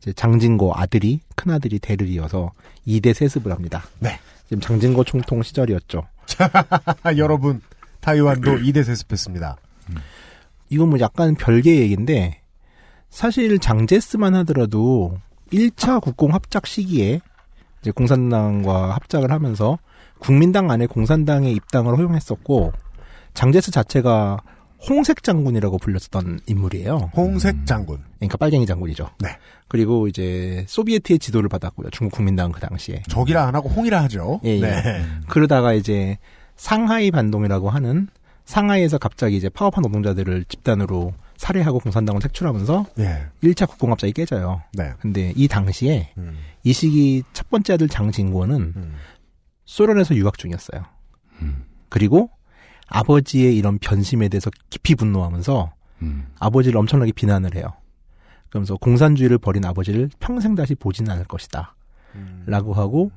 이제 장진고 아들이 큰 아들이 대를 이어서 2대 세습을 합니다. 네. 지금 장진고 총통 시절이었죠. 여러분, 타이완도 2대 세습했습니다. 이건 뭐 약간 별개 얘기인데 사실 장제스만 하더라도 1차 국공 합작 시기에 이제 공산당과 합작을 하면서 국민당 안에 공산당의 입당을 허용했었고 장제스 자체가 홍색 장군이라고 불렸던 인물이에요. 홍색 장군. 그러니까 빨갱이 장군이죠. 네. 그리고 이제 소비에트의 지도를 받았고요. 중국 국민당 그 당시에. 적이라 안 하고 홍이라 하죠. 예, 예. 네. 그러다가 이제 상하이 반동이라고 하는 상하이에서 갑자기 이제 파업한 노동자들을 집단으로 살해하고 공산당을 색출하면서 예. 1차 국공합작이 깨져요. 네. 근데 이 당시에 음. 이 시기 첫 번째 아들 장진고는 음. 소련에서 유학 중이었어요. 음. 그리고 아버지의 이런 변심에 대해서 깊이 분노하면서 음. 아버지를 엄청나게 비난을 해요. 그러면서 공산주의를 버린 아버지를 평생 다시 보지는 않을 것이다. 음. 라고 하고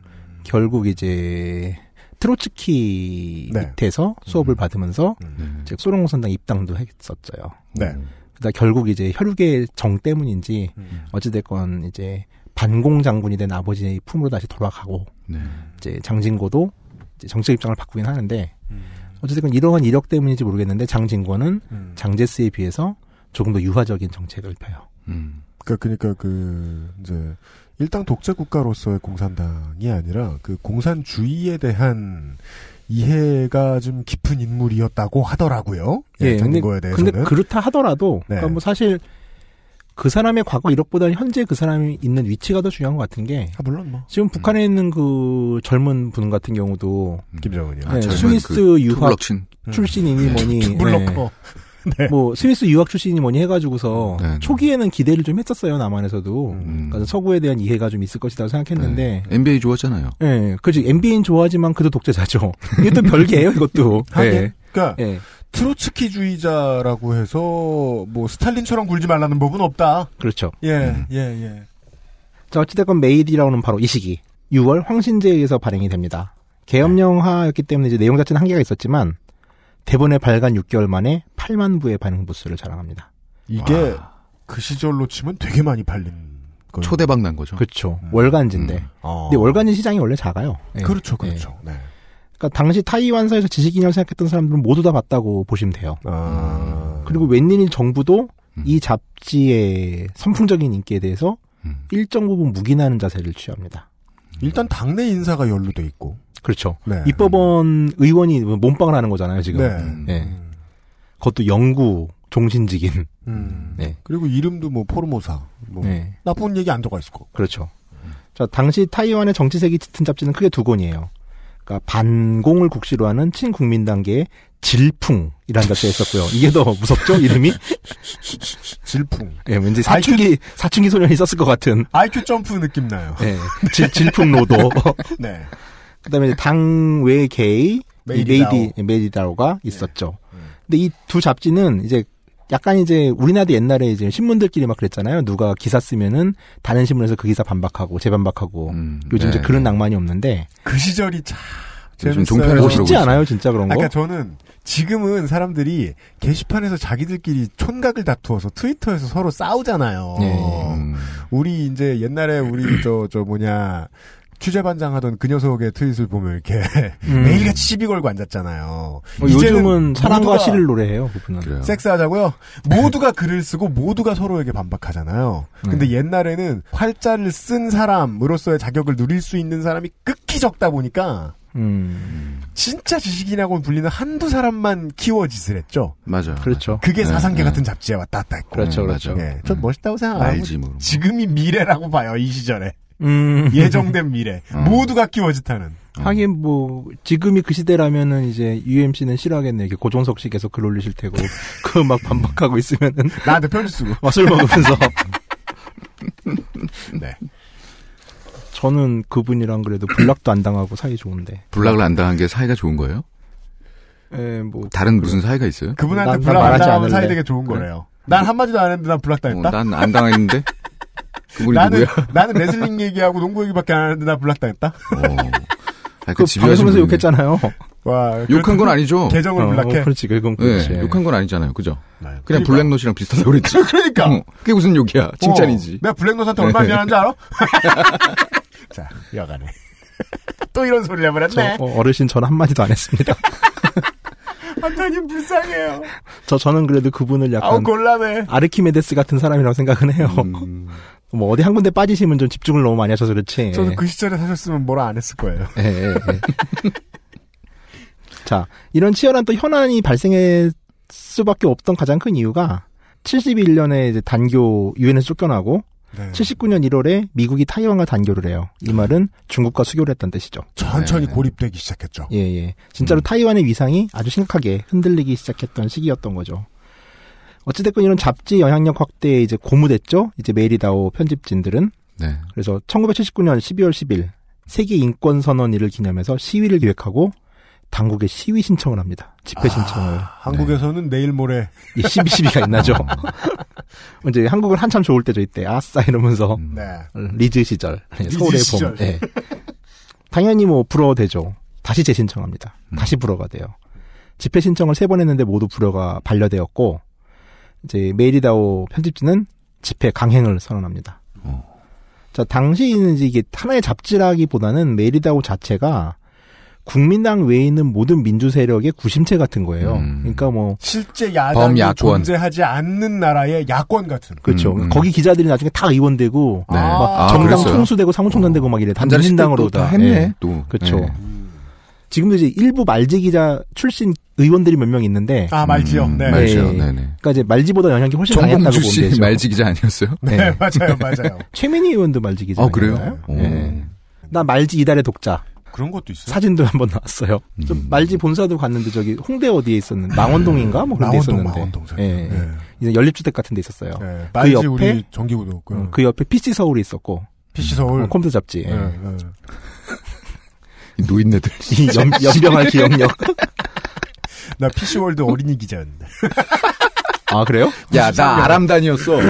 결국 이제 트로츠키 네. 밑에서 수업을 받으면서 음. 즉 소련 공산당 입당도 했었어요. 네. 그다 결국 이제 혈육의 정 때문인지 음. 어찌됐건 이제 반공 장군이 된 아버지의 품으로 다시 돌아가고 네. 이제 장진고도 이제 정책 입장을 바꾸긴 하는데 음. 어쨌든 이러한 이력 때문인지 모르겠는데 장진고는 음. 장제스에 비해서 조금 더 유화적인 정책을 펴요. 음. 그, 그니까 그, 이제, 일당 독재 국가로서의 공산당이 아니라 그 공산주의에 대한 이해가 좀 깊은 인물이었다고 하더라고요. 예, 근데, 거에 대해서는. 근데 그렇다 하더라도 네. 그러니까 뭐 사실 그 사람의 과거 이력보다는 현재 그 사람이 있는 위치가 더 중요한 것 같은 게 아, 물론 뭐. 지금 북한에 있는 그 젊은 분 같은 경우도 김정은이요. 네, 젊은 스위스 그 유학 two block친. 출신이니 뭐니 two blocker. 뭐 스위스 유학 출신이 뭐니 해가지고서 네, 네. 초기에는 기대를 좀 했었어요 남한에서도 음. 그러니까 서구에 대한 이해가 좀 있을 것이라고 생각했는데 NBA 좋았잖아요. 예, 그지 NBA는 좋아하지만 그도 독재자죠. 이게 또 별개예요 이것도. 예. 그러니까 예. 트로츠키주의자라고 해서 뭐 스탈린처럼 굴지 말라는 법은 없다. 그렇죠. 예, 예, 예. 자, 어찌됐건 메이디라고는 바로 이 시기 6월 황신제에 의해서 발행이 됩니다. 계엄령화였기 때문에 이제 내용 자체는 한계가 있었지만 대본의 발간 6개월 만에 8만 부의 반응 부수를 자랑합니다. 이게 그 시절로 치면 되게 많이 팔린 거예요. 초대박 난 거죠. 그렇죠. 월간지인데. 어. 근데 월간지 시장이 원래 작아요. 예. 그렇죠, 그렇죠. 네. 그러니까 당시 타이완사에서 지식인이라고 생각했던 사람들은 모두 다 봤다고 보시면 돼요. 아. 그리고 웬일인 정부도 음. 이 잡지의 선풍적인 인기에 대해서 음. 일정 부분 묵인하는 자세를 취합니다. 일단 당내 인사가 연루돼 있고. 그렇죠. 네. 입법원 의원이 몸빵을 하는 거잖아요, 지금. 네. 예. 그것도 영구 종신직인. 음. 네. 그리고 이름도 뭐 포르모사. 뭐 네. 나쁜 얘기 안 들어가 있을 거. 그렇죠. 자, 당시 타이완의 정치색이 짙은 잡지는 크게 두 권이에요. 그러니까 반공을 국시로 하는 친국민단계의 질풍이라는 잡지가 있었고요. 이게 더 무섭죠, 이름이? 질풍. 예, 왠지 사춘기, 사춘기 소년이 썼을 것 같은. IQ Jump 느낌 나요. 예, 질, 질풍노도. 네. 그 다음에 당외 메이, 메이리다오. 메이리, 메이리다오가 있었죠. 근데 이 두 잡지는 이제 약간 이제 우리나라도 옛날에 이제 신문들끼리 막 그랬잖아요. 누가 기사 쓰면은 다른 신문에서 그 기사 반박하고 재반박하고 요즘 이제 네. 그런 낭만이 없는데 그 시절이 참 요즘 재밌어요. 종편에서 멋있지 않아요, 진짜 그런 거? 그러니까 저는 지금은 사람들이 게시판에서 자기들끼리 촌각을 다투어서 트위터에서 서로 싸우잖아요. 네. 우리 이제 옛날에 우리 저저 뭐냐 취재반장 하던 그 녀석의 트윗을 보면 이렇게 음. 매일같이 시비 걸고 앉았잖아요. 어, 요즘은 사랑과 시를 노래해요, 그분은. 섹스하자고요? 모두가 글을 쓰고 모두가 서로에게 반박하잖아요. 네. 근데 옛날에는 활자를 쓴 사람으로서의 자격을 누릴 수 있는 사람이 극히 적다 보니까 음. 진짜 지식인하고 불리는 한두 사람만 키워짓을 했죠. 맞아. 그렇죠. 그게 네, 사상계 네. 같은 잡지에 왔다 갔다 했고. 그렇죠, 그렇죠. 예, 전 멋있다고 생각하고 말지 뭐. 지금이 미래라고 봐요, 이 시절에. 음. 예정된 미래. 모두가 키워짓하는. 하긴 뭐 지금이 그 시대라면은 이제 UMC는 싫어하겠네. 이게 고종석 씨 계속 글 올리실 테고 그 막 반박하고 있으면은 나한테 편지 쓰고 막술 먹으면서 네. 저는 그분이랑 그래도 불락도 안 당하고 사이 좋은데. 불락을 안 당한 게 사이가 좋은 거예요? 예, 뭐 다른 무슨 사이가 있어요? 그분한테 불락 안 당하면. 사이 되게 좋은 그래? 거래요. 난 한마디도 안 했는데 난 불락당했다? 어, 난안 당했는데? 그분이 나는, 누구야? 나는 레슬링 얘기하고 농구 얘기밖에 안 하는데 나 불락당했다? 아, 그 집요하신 방송에서 분이네. 욕했잖아요. 와, 욕한 건 아니죠. 계정을 어, 불락해. 그렇지, 그건 네, 그렇지. 욕한 건 아니잖아요. 그죠? 그냥 그러니까. 블랙노시랑 비슷하다고 그랬지. 그러니까. 어, 그게 무슨 욕이야. 칭찬이지. 어, 내가 블랙노스한테 얼마나 네. 미안한지 알아? 자, 여간에. 또 이런 소리를 저 해버렸네. 어, 어르신 저는 한마디도 안 했습니다. 완전히 불쌍해요. 저 저는 그래도 그분을 아우, 약간 곤란해. 아르키메데스 같은 사람이라고 생각은 해요. 음. 뭐 어디 한 군데 빠지시면 좀 집중을 너무 많이 하셔서 그렇지. 저는 그 시절에 사셨으면 뭐라 안 했을 거예요. 예, 예, 예. 자, 이런 치열한 또 현안이 발생할 수밖에 없던 가장 큰 이유가 71년에 이제 단교 유엔에서 쫓겨나고 네. 79년 1월에 미국이 타이완과 단교를 해요. 이 말은 중국과 수교를 했다는 뜻이죠. 천천히 고립되기 시작했죠. 예, 예. 진짜로 타이완의 위상이 아주 심각하게 흔들리기 시작했던 시기였던 거죠. 어찌됐건 이런 잡지 영향력 확대에 이제 고무됐죠? 이제 메리다오 편집진들은. 네. 그래서 1979년 12월 10일 세계 인권 선언일을 기념해서 시위를 기획하고 당국에 시위 신청을 합니다. 집회 신청을. 한국에서는 내일 모레. 이 시비 시비가 일어나죠. 이제 한국은 한참 좋을 때죠 이때 아싸 이러면서 네. 리즈 시절 네, 리즈 서울의 시절. 봄. 네. 당연히 뭐 불허되죠. 다시 재신청합니다. 다시 불허가 돼요. 집회 신청을 세 번 했는데 모두 불허가 반려되었고 이제 메이리다오 편집진은 집회 강행을 선언합니다. 자 당시에는 이제 이게 하나의 잡지라기보다는 메이리다오 자체가 국민당 외에 있는 모든 민주 세력의 구심체 같은 거예요. 그러니까 뭐 실제 야당이 범야권. 존재하지 않는 나라의 야권 같은. 그렇죠. 음, 음. 거기 기자들이 나중에 다 의원되고 네. 막 아, 정당 그랬어요? 총수되고 사무총장 되고 막 이래. 민주당으로 다 했네. 예. 또. 그렇죠. 네. 지금도 이제 일부 말지 기자 출신 의원들이 몇 명 있는데 아, 말지요. 음, 네. 말지요. 네. 네네. 그러니까 이제 말지보다 영향력이 훨씬 강했다고 보면 씨 되죠. 말지 기자 아니었어요? 네, 맞아요, 맞아요. 최민희 의원도 말지 기자. 아, 그래요? 오. 네. 나 말지 이달의 독자. 그런 것도 있어요. 사진도 한번 나왔어요. 좀 말지 본사도 갔는데 저기 홍대 어디에 있었는데 망원동인가 뭐 그런 데 망원동, 있었는데. 망원동 사이트. 예. 예. 이제 연립주택 같은 데 있었어요. 예, 그 말지 옆에 우리 정기구도 없고요. 어, 그 옆에 PC 서울이 있었고. PC 서울. 어, 컴퓨터 잡지. 예. 예, 예. 이 노인네들. 이 연, 연병할 기억력. 나 PC월드 어린이 기자였는데. 아 그래요? 야, 나 아람단이었어.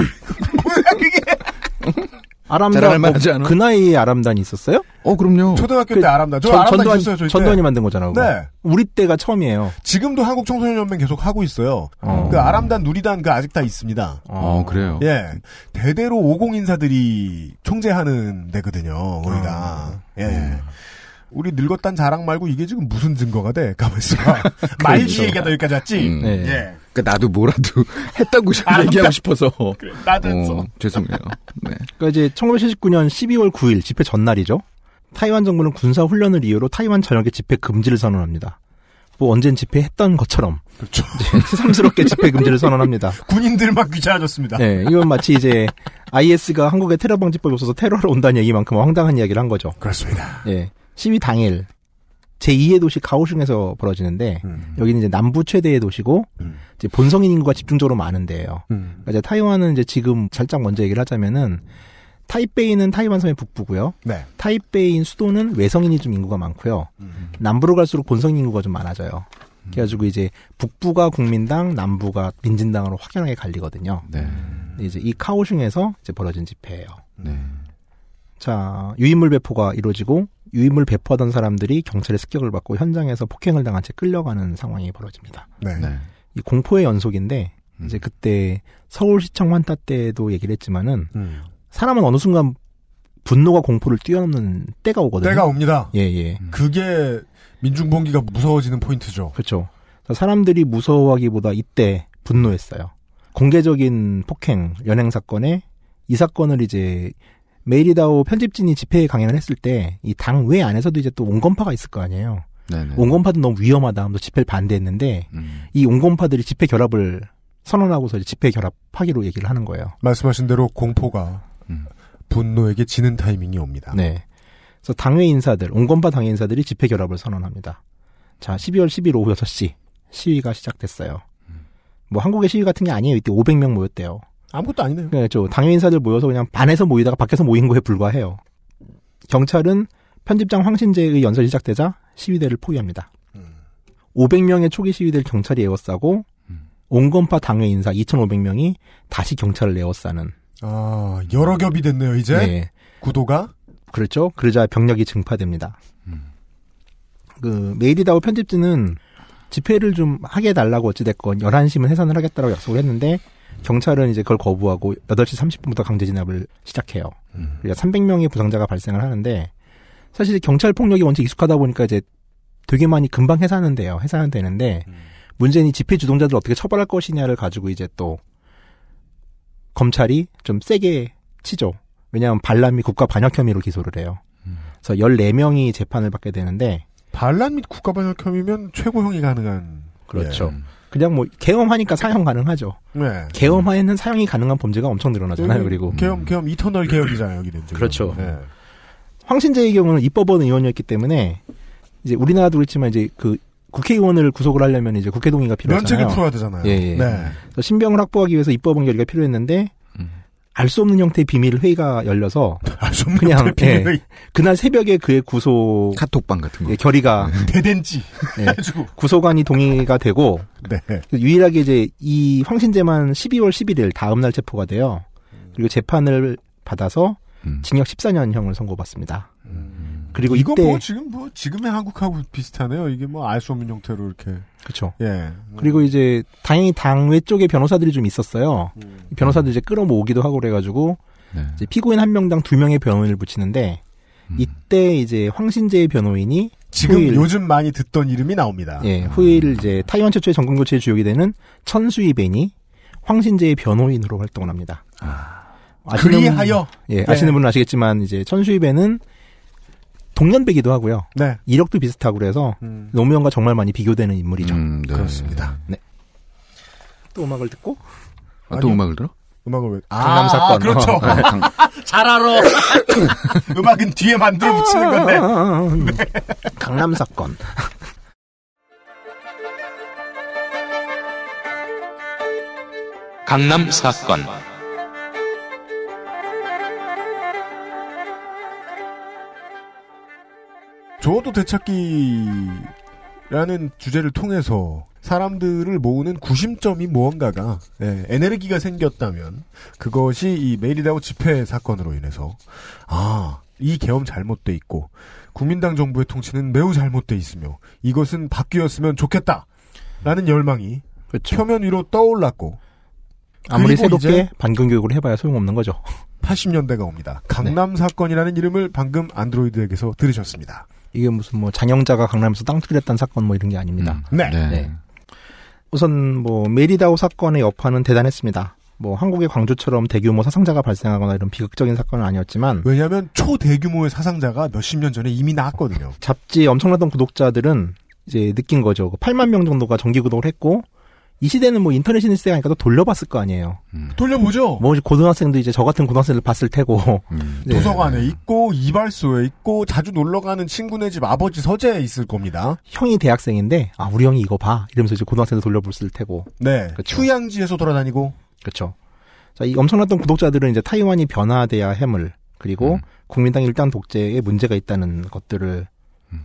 아람단 자랑할 뭐, 만하지 않아? 그 나이에 아람단이 있었어요? 어, 그럼요. 초등학교 그 때 아람단. 저 전- 아람단 전두환- 있었어요, 저희 때. 전두환이 만든 거잖아. 그거. 네. 우리 때가 처음이에요. 지금도 한국 청소년연맹 계속 하고 있어요. 어. 그 아람단, 누리단 그 아직 다 있습니다. 어, 그래요. 예. 대대로 50 인사들이 총재하는 데거든요, 거기가. 어. 예. 우리 늙었단 자랑 말고 이게 지금 무슨 증거가 돼? 가만있어가. 말지 얘기하다 여기까지 왔지? 음. 네. 예. 그 나도 뭐라도 했다고 얘기하고 싶어서. 나도 했어. 어, 죄송해요. 네. 그러니까 이제 1979년 12월 9일 집회 전날이죠. 타이완 정부는 군사 훈련을 이유로 타이완 전역에 집회 금지를 선언합니다. 뭐 언젠 집회했던 것처럼 그렇죠. 새삼스럽게 집회 금지를 선언합니다. 군인들만 귀찮아졌습니다. 네, 이건 마치 이제 IS가 한국에 테러 방지법이 없어서 테러하러 온다는 얘기만큼 황당한 이야기를 한 거죠. 그렇습니다. 예. 시위 당일 제2의 도시 가오슝에서 벌어지는데 음. 여기는 이제 남부 최대의 도시고 음. 이제 본성인 인구가 집중적으로 많은 데예요. 음. 그러니까 이제 타이완은 이제 지금 살짝 먼저 얘기를 하자면은 타이베이는 타이완 섬의 북부고요. 네. 타이베이인 수도는 외성인이 좀 인구가 많고요. 음. 남부로 갈수록 본성인 인구가 좀 많아져요. 그래가지고 이제 북부가 국민당, 남부가 민진당으로 확연하게 갈리거든요. 네. 이제 이 카오슝에서 이제 벌어진 집회예요. 네. 자, 유인물 배포가 이루어지고 유인물 배포하던 사람들이 경찰의 습격을 받고 현장에서 폭행을 당한 채 끌려가는 상황이 벌어집니다. 네. 네. 이 공포의 연속인데 음. 이제 그때 서울시청 환타 때도 얘기를 했지만은 음. 사람은 어느 순간 분노가 공포를 뛰어넘는 때가 오거든요. 때가 옵니다. 예, 예. 그게 민중봉기가 무서워지는 포인트죠. 그렇죠. 사람들이 무서워하기보다 이때 분노했어요. 공개적인 폭행, 연행 사건에 이 사건을 이제 메이리다오 편집진이 집회 강연을 했을 때 이 당 외 안에서도 이제 또 온건파가 있을 거 아니에요. 네네. 온건파도 너무 위험하다 하면서 집회를 반대했는데 음. 이 온건파들이 집회 결합을 선언하고서 이제 집회 결합하기로 얘기를 하는 거예요. 말씀하신 대로 공포가 음. 분노에게 지는 타이밍이 옵니다. 네. 그래서 당회 인사들, 온건파 당회 인사들이 집회 결합을 선언합니다. 자, 12월 10일 오후 6시 시위가 시작됐어요. 뭐 한국의 시위 같은 게 아니에요. 이때 500명 모였대요. 아무것도 아니네요. 네, 저 당회 인사들 모여서 그냥 반에서 모이다가 밖에서 모인 거에 불과해요. 경찰은 편집장 황신재의 연설이 시작되자 시위대를 포위합니다. 500명의 초기 시위대를 경찰이 에워싸고 온건파 당회 인사 2,500명이 다시 경찰을 에워싸는. 아, 여러 겹이 됐네요, 이제. 네. 구도가. 그렇죠. 그러자 병력이 증파됩니다. 음. 그 메이디다오 편집진은 집회를 좀 하게 해달라고 어찌됐건 11시면 해산을 하겠다고 약속을 했는데 경찰은 이제 그걸 거부하고 8시 30분부터 강제 진압을 시작해요. 음. 그러니까 300명의 부상자가 발생을 하는데 사실 경찰 폭력이 원체 익숙하다 보니까 이제 되게 많이 금방 해산은 돼요. 해산은 되는데 문제는 이 집회 주동자들 어떻게 처벌할 것이냐를 가지고 이제 또 검찰이 좀 세게 치죠. 왜냐하면 반란 및 국가 반역 혐의로 기소를 해요. 그래서 14명이 재판을 받게 되는데 반란 및 국가 반역 혐의면 최고형이 가능한. 그렇죠. 그냥 뭐 계엄하니까 사형 가능하죠. 네. 계엄하에는 사형이 가능한 범죄가 엄청 늘어나잖아요. 그리고 계엄, 계엄, 이터널 계엄이잖아요, 여기는. 지금. 그렇죠. 네. 황신재의 경우는 입법원 의원이었기 때문에 이제 우리나라도 그렇지만 이제 그 국회의원을 구속을 하려면 이제 국회 동의가 필요하잖아요. 면책을 풀어야 되잖아요. 예, 예. 네. 신병을 확보하기 위해서 입법원 결의가 필요했는데 알 수 없는 형태의 비밀 회의가 열려서 알수 없는 그냥 예, 회의. 그날 새벽에 그의 구속 카톡방 같은 거 예, 결의가 대댄지 예. 구속안이 동의가 되고 네. 유일하게 이제 이 황신재만 12월 11일 다음 날 체포가 돼요. 그리고 재판을 받아서 음. 징역 14년형을 선고받습니다. 그리고 이거 이때 뭐 지금 뭐 지금의 한국하고 비슷하네요. 이게 뭐 알 수 없는 형태로 이렇게. 그렇죠. 예. 그리고 이제 다행히 당외 쪽에 변호사들이 좀 있었어요. 이 변호사들 이제 끌어모으기도 하고 그래가지고 네. 이제 피고인 한 명당 두 명의 변호인을 붙이는데 이때 이제 황신재의 변호인이 지금 후일, 요즘 많이 듣던 이름이 나옵니다. 예 후일 이제 타이완 최초의 정권 교체의 주역이 되는 천수이 벤이 황신재의 변호인으로 활동을 합니다. 아시는 분- 그리하여? 예 네. 아시는 분은 아시겠지만 이제 천수이 벤은 동년배기도 하고요. 네. 이력도 비슷하고 그래서 음. 노무현과 정말 많이 비교되는 인물이죠. 음, 네. 그렇습니다. 네. 또 음악을 듣고 아, 또 음악을 들어? 음악을 왜? 강남 사건. 아, 그렇죠. 어. 네, 강- 잘 알아. 음악은 뒤에 만들어 붙이는 건데. 네. 강남 사건. 강남 사건 저도 되찾기라는 주제를 통해서 사람들을 모으는 구심점이 무언가가 예, 에네르기가 생겼다면 그것이 이 메이리다우 집회 사건으로 인해서 아 이 계엄 잘못돼 있고 국민당 정부의 통치는 매우 잘못돼 있으며 이것은 바뀌었으면 좋겠다라는 열망이 표면 위로 떠올랐고 아무리 새롭게 반경 교육을 해봐야 소용없는 거죠. 80년대가 옵니다. 강남 사건이라는 이름을 방금 안드로이드에게서 들으셨습니다. 이게 무슨 뭐 장영자가 강남에서 땅 투기했다는 사건 뭐 이런 게 아닙니다. 네. 우선 뭐 메리다우 사건의 여파는 대단했습니다. 뭐 한국의 광주처럼 대규모 사상자가 발생하거나 이런 비극적인 사건은 아니었지만 왜냐하면 초대규모의 사상자가 몇십 년 전에 이미 나왔거든요. 잡지 엄청나던 구독자들은 이제 느낀 거죠. 8만 명 정도가 정기 구독을 했고 이 시대는 뭐 인터넷 시대가니까 또 돌려봤을 거 아니에요. 돌려보죠. 뭐 이제 고등학생도 이제 저 같은 고등학생을 봤을 테고 네. 도서관에 있고 이발소에 있고 자주 놀러 가는 친구네 집 아버지 서재에 있을 겁니다. 형이 대학생인데 아 우리 형이 이거 봐 이러면서 이제 고등학생도 돌려봤을 테고 네. 휴양지에서 돌아다니고 그렇죠. 자, 이 엄청났던 구독자들은 이제 타이완이 변화돼야 해물 그리고 국민당 일당 독재에 문제가 있다는 것들을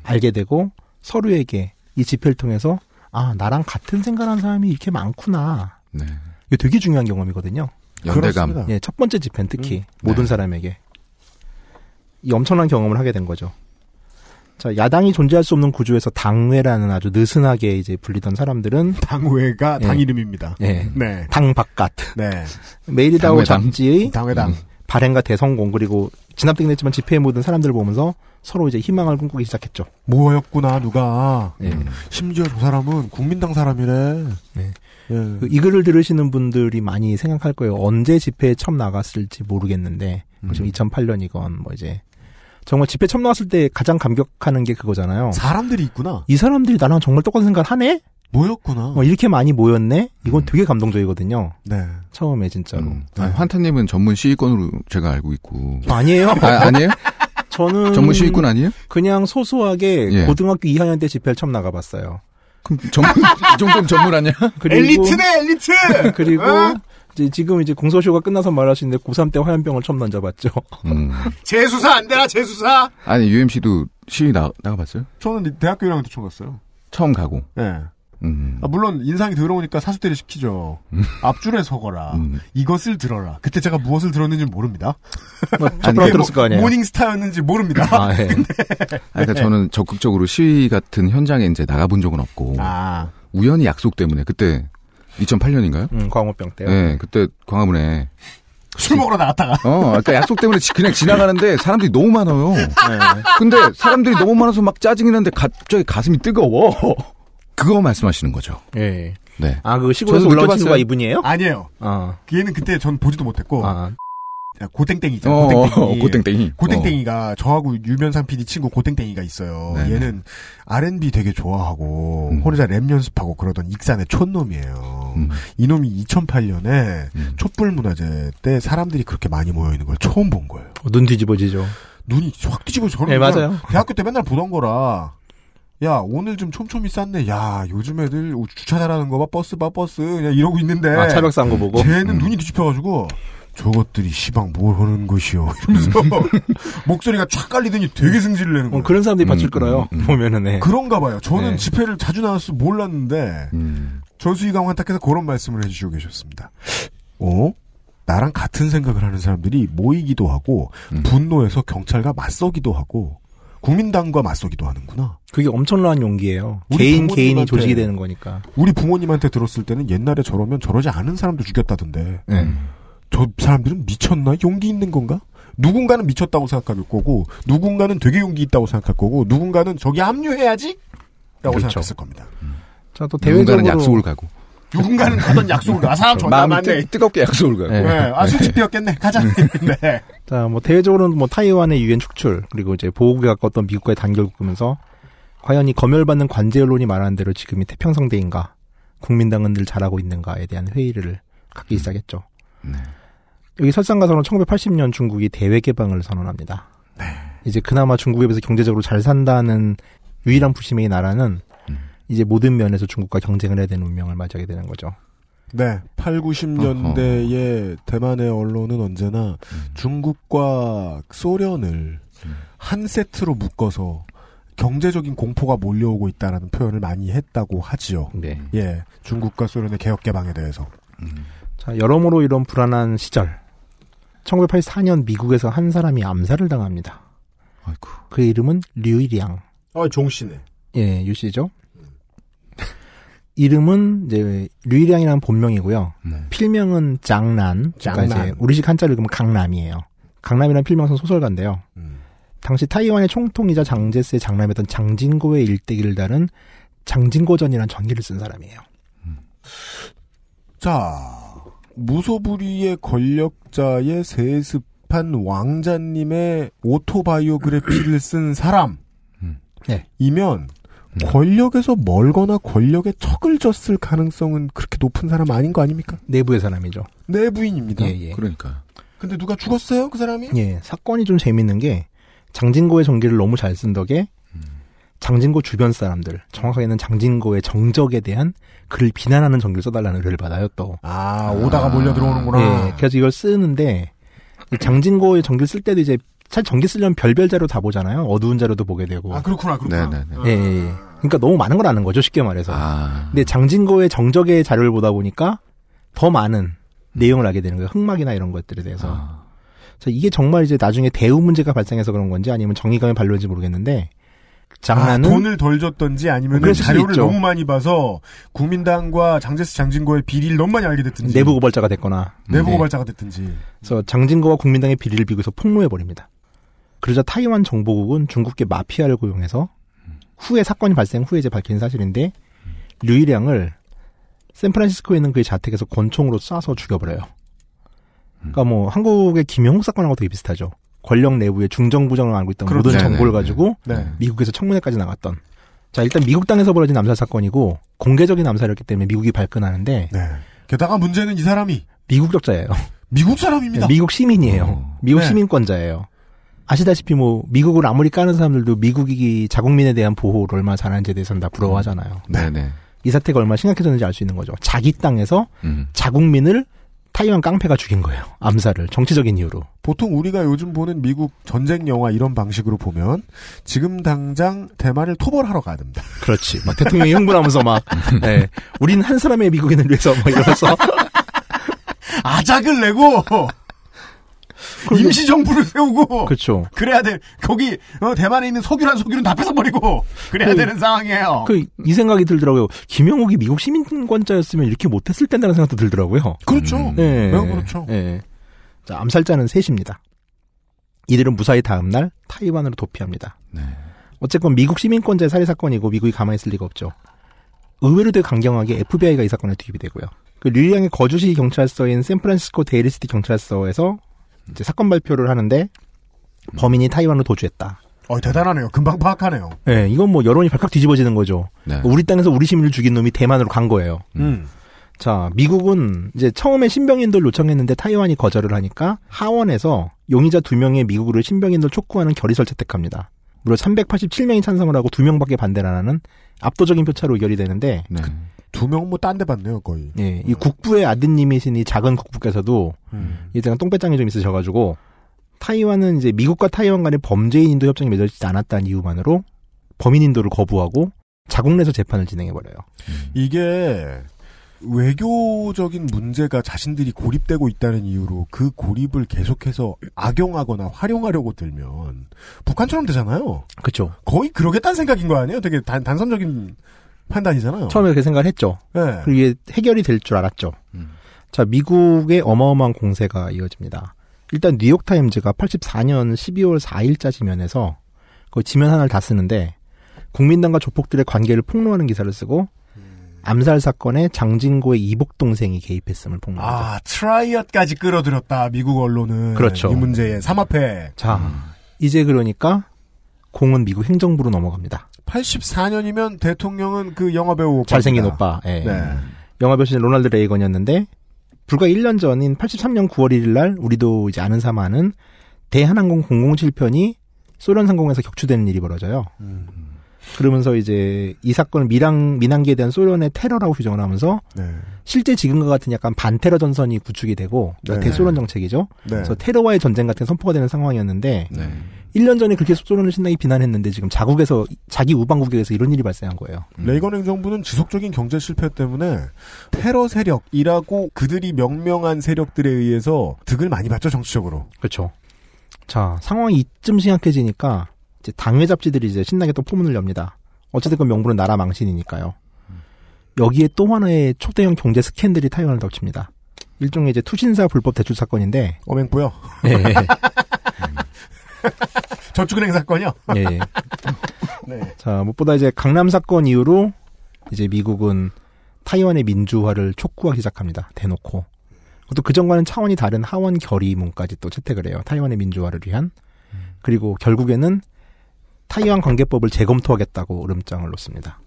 알게 되고 서로에게 이 집회를 통해서 아 나랑 같은 생각하는 사람이 이렇게 많구나. 네. 이게 되게 중요한 경험이거든요. 연대감. 예, 첫 번째 집회는 특히 모든 사람에게 이 엄청난 경험을 하게 된 거죠. 자, 야당이 존재할 수 없는 구조에서 당회라는 아주 느슨하게 이제 불리던 사람들은 당회가 당 이름입니다. 예. 네. 당 바깥. 네. 메이리다오 당회당. 잡지의 당회당. 발행과 대성공 그리고 진압되긴 했지만 집회에 모든 사람들을 보면서 서로 이제 희망을 꿈꾸기 시작했죠. 모였구나 누가. 예. 심지어 저 사람은 국민당 사람이래. 네. 예. 그이 글을 들으시는 분들이 많이 생각할 거예요. 언제 집회에 처음 나갔을지 모르겠는데 뭐 지금 2008년이건 뭐 이제 정말 집회 처음 나왔을 때 가장 감격하는 게 그거잖아요. 사람들이 있구나. 이 사람들이 나랑 정말 똑같은 생각을 하네? 모였구나. 어, 이렇게 많이 모였네? 이건 되게 감동적이거든요. 네. 처음에 진짜로. 아, 환타님은 전문 시위권으로 제가 알고 있고. 아니에요? 아, 아니에요? 저는 전문 시위권 아니에요? 그냥 소소하게 예. 고등학교 2학년 때 집회를 처음 나가봤어요. 그럼 전문 이 정도는 전문 아니야? 엘리트네 엘리트. 그리고 어? 이제 지금 이제 공소시효가 끝나서 말하시는데 고3 때 화염병을 처음 던져봤죠. 음. 재수사 안 되나 재수사? 아니 UMC도 시위 나 나가봤어요? 저는 대학교 1학년 때 처음 갔어요. 처음 가고. 예. 음. 아, 물론 인상이 더러우니까 사수대를 시키죠. 앞줄에 서거라. 음. 이것을 들어라. 그때 제가 무엇을 들었는지 모릅니다. 첫 번째 들었을 거 아니에요. 모닝스타였는지 모릅니다. 아, 예. 아니, 그러니까 저는 적극적으로 시위 같은 현장에 이제 나가본 적은 없고 아. 우연히 약속 때문에 그때 2008년인가요? 음, 광우병 때요. 네, 그때 광화문에 술 먹으러 나갔다가. 어, 그러니까 약속 때문에 지- 그냥 지나가는데 사람들이 너무 많아요. 네. 근데 사람들이 너무 많아서 막 짜증이 나는데 갑자기 가슴이 뜨거워. 그거 말씀하시는 거죠. 예. 네. 아, 그 시골에서 올라온. 친구가 이분이에요? 아니에요. 아. 얘는 그때 전 보지도 못했고. 아. 고땡땡이 있잖아. 어, 고땡땡이. 어, 고땡땡이. 고땡땡이가 저하고 유면상 PD 친구 고땡땡이가 있어요. 네네. 얘는 R&B 되게 좋아하고 음. 혼자 랩 연습하고 그러던 익산의 촌놈이에요. 음. 이놈이 2008년에 촛불 문화제 때 사람들이 그렇게 많이 모여 있는 걸 처음 본 거예요. 어, 눈 뒤집어지죠. 눈이 확 뒤집어 저는 네, 맞아요. 대학교 때 맨날 보던 거라. 야 오늘 좀 촘촘히 쌌네. 야 요즘 애들 주차 잘하는 거 봐 버스 봐 버스 그냥 이러고 있는데. 아, 차벽 싼 거 보고? 쟤는 음. 눈이 뒤집혀가지고 저것들이 시방 뭘 하는 것이요 이러면서 목소리가 촥 깔리더니 되게 승질을 내는 거예요. 어, 그런 사람들이 받칠 음, 거라요. 음, 음. 보면은, 네. 그런가 봐요. 저는 네. 집회를 자주 나와서 몰랐는데 음. 전수희 강 환탁해서 그런 말씀을 해주시고 계셨습니다. 어? 나랑 같은 생각을 하는 사람들이 모이기도 하고 음. 분노해서 경찰과 맞서기도 하고 국민당과 맞서기도 하는구나. 그게 엄청난 용기예요. 개인 개인이 조직이 되는 거니까. 우리 부모님한테 들었을 때는 옛날에 저러면 저러지 않은 사람도 죽였다던데. 네. 저 사람들은 미쳤나? 용기 있는 건가? 누군가는 미쳤다고 생각할 거고, 누군가는 되게 용기 있다고 생각할 거고, 누군가는 저기 합류해야지? 라고 그렇죠. 생각했을 겁니다. 자, 또 대외적으로. 약속을 가고. 누군가는 가던 약속을 가. 아, 사람 마음이 많네. 뜨, 뜨겁게 약속을 가고. 네. 네. 아, 술집 비었겠네. 가자. 네. 자, 뭐 대외적으로는 뭐 타이완의 유엔 축출 그리고 이제 보호국에 가까웠던 미국과의 단결 묶으면서 과연 이 검열받는 관제 언론이 말하는 대로 지금이 태평성대인가 국민당은 늘 잘하고 있는가에 대한 회의를 갖기 시작했죠. 네. 여기 설상가서는 1980년 중국이 대외 개방을 선언합니다. 이제 그나마 중국에 비해서 경제적으로 잘 산다는 유일한 불시맹의 나라는 이제 모든 면에서 중국과 경쟁을 해야 되는 운명을 맞이하게 되는 거죠. 네. 8, 90년대의 대만의 언론은 언제나 중국과 소련을 한 세트로 묶어서 경제적인 공포가 몰려오고 있다라는 표현을 많이 했다고 하지요. 네. 예. 중국과 소련의 개혁 개방에 대해서. 자, 여러모로 이런 불안한 시절. 1984년 미국에서 한 사람이 암살을 당합니다. 그 이름은 류이량. 아, 종씨네. 예, 유 씨죠. 이름은 이제 류이량이라는 본명이고요. 필명은 장난. 그러니까 장난. 이제 우리식 한자로 읽으면 강남이에요. 강남이라는 필명은 소설가인데요. 당시 타이완의 총통이자 장제스의 장남이었던 장진고의 일대기를 다룬 장진고전이라는 전기를 쓴 사람이에요. 자, 무소불위의 권력자의 세습한 왕자님의 오토바이오그래피를 쓴 사람. 네. 이면 권력에서 멀거나 권력에 척을 졌을 가능성은 그렇게 높은 사람 아닌 거 아닙니까? 내부의 사람이죠. 내부인입니다. 예, 예. 그러니까. 근데 누가 죽었어요, 그 사람이? 예, 사건이 좀 재밌는 게 장진고의 전기를 너무 잘 쓴 덕에 장진고 주변 사람들, 정확하게는 장진고의 정적에 대한 글을 비난하는 전기를 써달라는 의뢰를 받아요, 또. 아, 오다가 몰려 들어오는구나. 예, 그래서 이걸 쓰는데 이 장진고의 전기를 쓸 때도 이제 사실 전기 쓰려면 별별 자료 다 보잖아요. 어두운 자료도 보게 되고. 아, 그렇구나, 그렇구나. 네네네. 예, 예, 예. 그러니까 너무 많은 걸 아는 거죠, 쉽게 말해서. 아. 근데 장진고의 정적의 자료를 보다 보니까 더 많은 내용을 알게 되는 거예요. 흑막이나 이런 것들에 대해서. 아. 자, 이게 정말 이제 나중에 대우 문제가 발생해서 그런 건지 아니면 정의감의 발로인지 모르겠는데 아, 장난은 돈을 덜 줬던지 아니면 수도 자료를 있죠. 너무 많이 봐서 국민당과 장제스 장진고의 비리를 너무 많이 알게 됐든지 내부 고발자가 됐거나 내부 네. 고발자가 됐든지 그래서 장진거와 국민당의 비리를 비교해서 폭로해 버립니다. 그러자 타이완 정보국은 중국계 마피아를 고용해서 후에 사건이 발생 후에 이제 밝힌 사실인데 류이량을 샌프란시스코에 있는 그의 자택에서 권총으로 쏴서 죽여버려요. 그러니까 뭐 한국의 김영욱 사건하고 되게 비슷하죠. 권력 내부의 중정부정을 알고 있던 그렇죠. 모든 네, 정보를 네, 가지고 네. 미국에서 청문회까지 나갔던. 자 일단 미국 땅에서 벌어진 암살 사건이고 공개적인 암살이었기 때문에 미국이 발끈하는데 네. 게다가 문제는 이 사람이 미국 적자예요. 미국 사람입니다. 미국 시민이에요. 미국 네. 시민권자예요. 아시다시피 뭐 미국을 아무리 까는 사람들도 미국이 자국민에 대한 보호를 얼마나 잘하는지에 대해서는 다 부러워하잖아요. 네네. 이 사태가 얼마나 심각해졌는지 알 수 있는 거죠. 자기 땅에서 음. 자국민을 타이완 깡패가 죽인 거예요. 암살을 정치적인 이유로. 보통 우리가 요즘 보는 미국 전쟁 영화 이런 방식으로 보면 지금 당장 대만을 토벌하러 가야 됩니다. 그렇지. 막 대통령이 흥분하면서 막, 네. 우린 한 사람의 미국인을 위해서 뭐 이러면서. 아작을 내고 임시 정부를 세우고 그렇죠. 그래야 돼. 거기 어, 대만에 있는 석유란 석유는 다 뺏어버리고 그래야 그- 되는 상황이에요. 그, 이 생각이 들더라고요. 김영욱이 미국 시민권자였으면 이렇게 못했을 텐데라는 생각도 들더라고요. 그렇죠. 네. 매우 그렇죠. 네. 자, 암살자는 셋입니다. 이들은 무사히 다음 날 타이완으로 도피합니다. 네. 어쨌건 미국 시민권자의 살해 사건이고 미국이 가만히 있을 리가 없죠. 의외로 되게 강경하게 FBI가 이 사건에 투입이 되고요. 그 릴리앙의 거주시 경찰서인 샌프란시스코 데일리시티 경찰서에서 이제 사건 발표를 하는데 범인이 타이완으로 도주했다. 어, 대단하네요. 금방 파악하네요. 예, 이건 뭐 여론이 발칵 뒤집어지는 거죠. 네. 우리 땅에서 우리 시민을 죽인 놈이 대만으로 간 거예요. 음. 자, 미국은 이제 처음에 신병 인도를 요청했는데 타이완이 거절을 하니까 하원에서 용의자 두 명의 미국으로 신병 인도를 촉구하는 결의서를 채택합니다. 무려 387명이 찬성을 하고 두 명밖에 반대를 안 하는 압도적인 표차로 의결이 되는데 네. 두명뭐딴 데 봤네요, 거의. 예, 이 국부의 아드님이신 이 작은 국부께서도 음. 이제가 똥배짱이 좀 있으셔가지고 타이완은 이제 미국과 타이완 간의 범죄인 인도 협정이 맺어지지 않았다는 이유만으로 범인 인도를 거부하고 자국 내에서 재판을 진행해 버려요. 이게 외교적인 문제가 자신들이 고립되고 있다는 이유로 그 고립을 계속해서 악용하거나 활용하려고 들면 북한처럼 되잖아요. 그렇죠. 거의 그러겠다는 생각인 거 아니에요? 되게 단, 단선적인 판단이잖아요. 처음에 그렇게 생각을 했죠. 네. 그리고 이게 해결이 될 줄 알았죠. 자, 미국의 어마어마한 공세가 이어집니다. 일단 뉴욕타임즈가 84년 12월 4일자 지면에서 그 지면 하나를 다 쓰는데 국민당과 조폭들의 관계를 폭로하는 기사를 쓰고 암살 사건에 장진고의 이복 동생이 개입했음을 폭로합니다. 아, 트라이엇까지 끌어들였다, 미국 언론은. 그렇죠. 이 문제에 삼합해. 자, 이제 그러니까 공은 미국 행정부로 넘어갑니다. 84년이면 대통령은 그 영화배우 오빠. 잘생긴 오빠. 예. 네. 영화 배우신 로널드 레이건이었는데 불과 1년 전인 83년 9월 1일 날 우리도 이제 아는 사마는 대한항공 007편이 소련 상공에서 격추되는 일이 벌어져요. 음. 그러면서 이제 이 사건을 미랑 민항기에 대한 소련의 테러라고 규정을 하면서 네. 실제 지금과 같은 약간 반테러 전선이 구축이 되고 그러니까 네. 대소련 정책이죠. 네. 그래서 테러와의 전쟁 같은 선포가 되는 상황이었는데 네. 1년 전에 그렇게 소련을 신나게 비난했는데 지금 자국에서 자기 우방국에서 이런 일이 발생한 거예요. 레이건 행정부는 지속적인 경제 실패 때문에 테러 세력이라고 그들이 명명한 세력들에 의해서 득을 많이 받죠 정치적으로. 그렇죠. 자 상황이 이쯤 심각해지니까 이제 당회 잡지들이 이제 신나게 또 포문을 엽니다. 어찌됐건 명분은 나라 망신이니까요. 여기에 또 하나의 초대형 경제 스캔들이 타이완을 덮칩니다. 일종의 이제 투신사 불법 대출 사건인데. 어맹부요? 예. 저축은행 사건이요? 예. 네. 자, 무엇보다 이제 강남 사건 이후로 이제 미국은 타이완의 민주화를 촉구하기 시작합니다. 대놓고. 또 그전과는 차원이 다른 하원 결의문까지 또 채택을 해요. 타이완의 민주화를 위한. 그리고 결국에는 타이완 관계법을 재검토하겠다고 으름장을 놓습니다.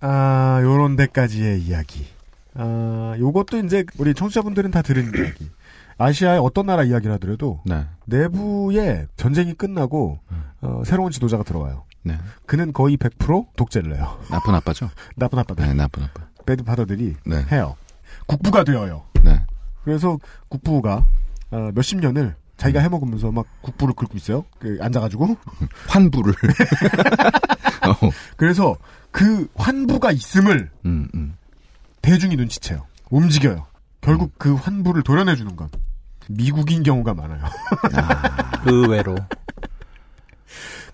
아, 요런 데까지의 이야기. 아, 요것도 이제 우리 청취자분들은 다 들은 이야기. 아시아의 어떤 나라 이야기를 하더라도 네. 내부에 전쟁이 끝나고 어, 새로운 지도자가 들어와요. 네. 그는 거의 100% 독재를 해요. 나쁜 아빠죠? 나쁜 아빠들. 네, 나쁜 아빠. 배드 파더들이 네. 해요. 국부가 되어요. 네. 그래서 국부가 어, 몇십 년을 자기가 해먹으면서 막 국부를 긁고 있어요. 그 앉아가지고 환부를. 어. 그래서 그 환부가 있음을 음, 음. 대중이 눈치채요. 움직여요. 결국 그 환부를 도려내주는 건 미국인 경우가 많아요. 의외로.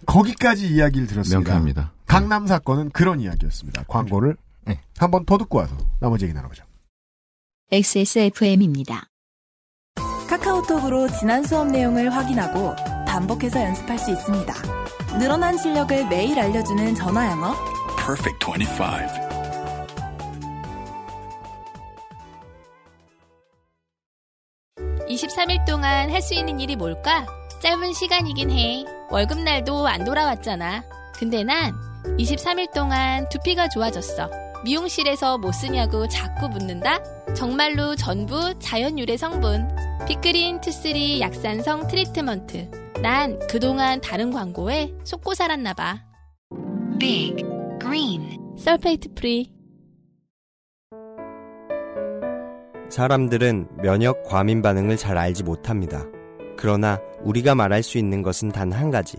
거기까지 이야기를 들었습니다. 명쾌합니다. 강남 사건은 그런 이야기였습니다. 광고를 네. 한번 더 듣고 와서 나머지 얘기 나눠보죠. XSFM입니다. 카카오톡으로 지난 수업 내용을 확인하고 반복해서 연습할 수 있습니다. 늘어난 실력을 매일 알려주는 전화 영어. Perfect 25. 23일 동안 할 수 있는 일이 뭘까? 짧은 시간이긴 해. 월급날도 안 돌아왔잖아. 근데 난 23일 동안 두피가 좋아졌어. 미용실에서 뭐 쓰냐고 자꾸 묻는다? 정말로 전부 자연 유래 성분. 빅그린 two three 약산성 트리트먼트. 난 그동안 다른 광고에 속고 살았나봐. Big Green sulfate free. 사람들은 면역 과민 반응을 잘 알지 못합니다. 그러나 우리가 말할 수 있는 것은 단 한 가지.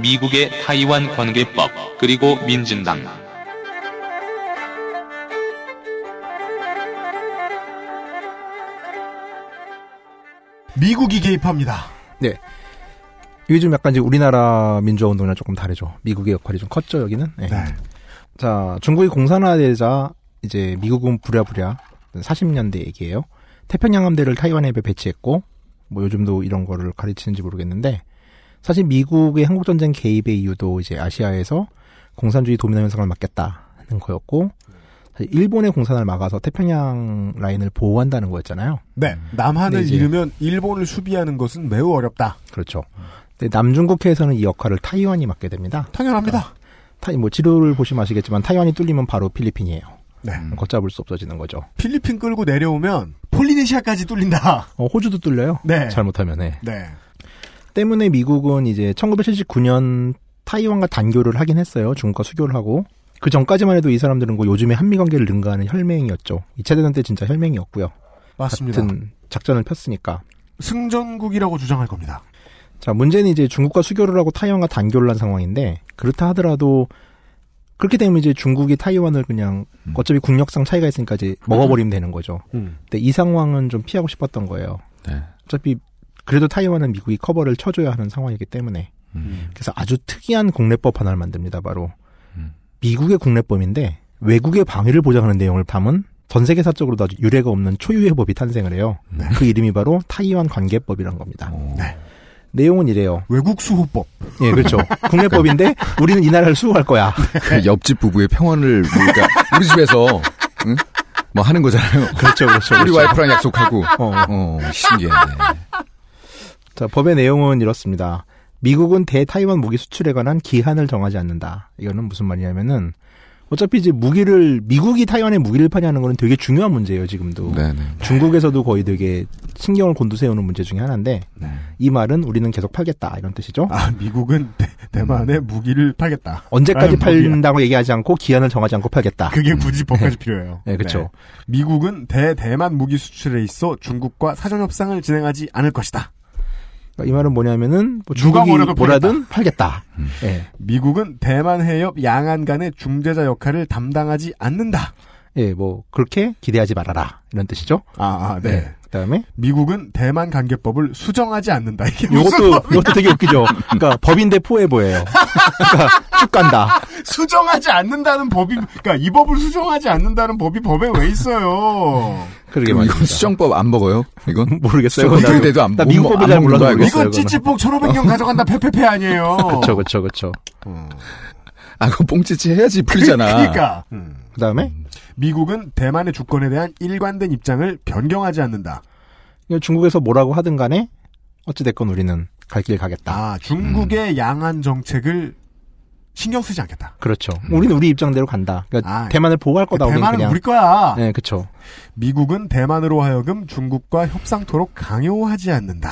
미국의 타이완 관계법 그리고 민진당 미국이 개입합니다. 네. 이게 좀 약간 이제 우리나라 민주화 운동이랑 조금 다르죠. 미국의 역할이 좀 컸죠, 여기는. 네. 자, 중국이 공산화되자 이제 미국은 부랴부랴 40년대 얘기예요. 태평양 함대를 타이완에 배치했고 뭐 요즘도 이런 거를 가르치는지 모르겠는데 사실 미국의 한국전쟁 개입의 이유도 이제 아시아에서 공산주의 도민화 현상을 막겠다는 거였고 일본의 공산을 막아서 태평양 라인을 보호한다는 거였잖아요. 네. 남한을 잃으면 일본을 수비하는 것은 매우 어렵다. 그렇죠. 근데 남중국해에서는 이 역할을 타이완이 맡게 됩니다. 당연합니다. 타이 뭐 지도를 보시면 아시겠지만 타이완이 뚫리면 바로 필리핀이에요. 네. 걷잡을 수 없어지는 거죠. 필리핀 끌고 내려오면 폴리네시아까지 뚫린다. 어, 호주도 뚫려요. 네. 잘못하면 네. 네. 때문에 미국은 이제 1979년 타이완과 단교를 하긴 했어요. 중국과 수교를 하고. 그 전까지만 해도 이 사람들은 뭐 요즘에 한미 관계를 능가하는 혈맹이었죠. 2차 대전 때 진짜 혈맹이었고요. 맞습니다. 같은 작전을 폈으니까. 승전국이라고 주장할 겁니다. 자, 문제는 이제 중국과 수교를 하고 타이완과 단교를 한 상황인데, 그렇다 하더라도, 그렇게 되면 이제 중국이 타이완을 그냥, 어차피 국력상 차이가 있으니까 이제 먹어버리면 되는 거죠. 음. 근데 이 상황은 좀 피하고 싶었던 거예요. 네. 어차피, 그래도 타이완은 미국이 커버를 쳐줘야 하는 상황이기 때문에. 음. 그래서 아주 특이한 국내법 하나를 만듭니다, 바로. 미국의 국내법인데 외국의 방위를 보장하는 내용을 담은 전 세계사적으로도 아주 유례가 없는 초유의 법이 탄생을 해요. 그 이름이 바로 타이완 관계법이란 겁니다. 네. 내용은 이래요. 외국 수호법. 예, 그렇죠. 국내법인데 우리는 이 나라를 수호할 거야. 그 옆집 부부의 평화를 그러니까 우리 집에서 응? 뭐 하는 거잖아요. 그렇죠, 그렇죠. 우리 그렇죠. 와이프랑 약속하고. 어. 어, 신기해. 자, 법의 내용은 이렇습니다. 미국은 대타이완 무기 수출에 관한 기한을 정하지 않는다. 이거는 무슨 말이냐면은 어차피 이제 무기를 미국이 타이완에 무기를 파냐는 거는 되게 중요한 문제예요, 지금도. 네네. 중국에서도 거의 되게 신경을 곤두세우는 문제 중에 하나인데 이 말은 우리는 계속 팔겠다 이런 뜻이죠. 아, 미국은 대, 대만에 무기를 팔겠다. 언제까지. 팔린다고 얘기하지 않고 기한을 정하지 않고 팔겠다. 그게 굳이 법까지 필요해요. 네, 그렇죠. 미국은 대 대만 무기 수출에 있어 중국과 사전 협상을 진행하지 않을 것이다. 그러니까 이 말은 뭐냐면은 뭐 누가 중국이 뭐라도 뭐라든 팔겠다. 음. 예. 미국은 대만 해협 양안 간의 중재자 역할을 담당하지 않는다. 예, 뭐 그렇게 기대하지 말아라 이런 뜻이죠. 아, 아, 네. 그다음에 미국은 대만 관계법을 수정하지 않는다. 이게 법이야? 요것도 되게 웃기죠. 그러니까 법인데 포해 보여요. 그러니까 쭉 간다. 수정하지 않는다는 법이 그러니까 이 법을 수정하지 않는다는 법이 법에 왜 있어요? 그러게 말입니다. 이건 수정법 안 먹어요? 이건 모르겠어요. 나도- 돼도 안나못 미국 먹- 법을 안잘 몰라서? 모르겠어요. 이건 찌찌뽕 1,500년 가져간다 페페페 아니에요. 그렇죠, 그렇죠, 그렇죠. 아, 그거 뽕찌찌 해야지 풀리잖아. 그 러니까 음. 그다음에 미국은 대만의 주권에 대한 일관된 입장을 변경하지 않는다. 중국에서 뭐라고 하든 간에 어찌 됐건 우리는 갈 길 가겠다. 아, 중국의 양안 정책을 신경 쓰지 않겠다. 그렇죠. 우리는 우리 입장대로 간다. 그러니까 아, 대만을 보호할 거다. 우리는 대만은 그냥. 우리 거야. 네, 그렇죠. 미국은 대만으로 하여금 중국과 협상토록 강요하지 않는다.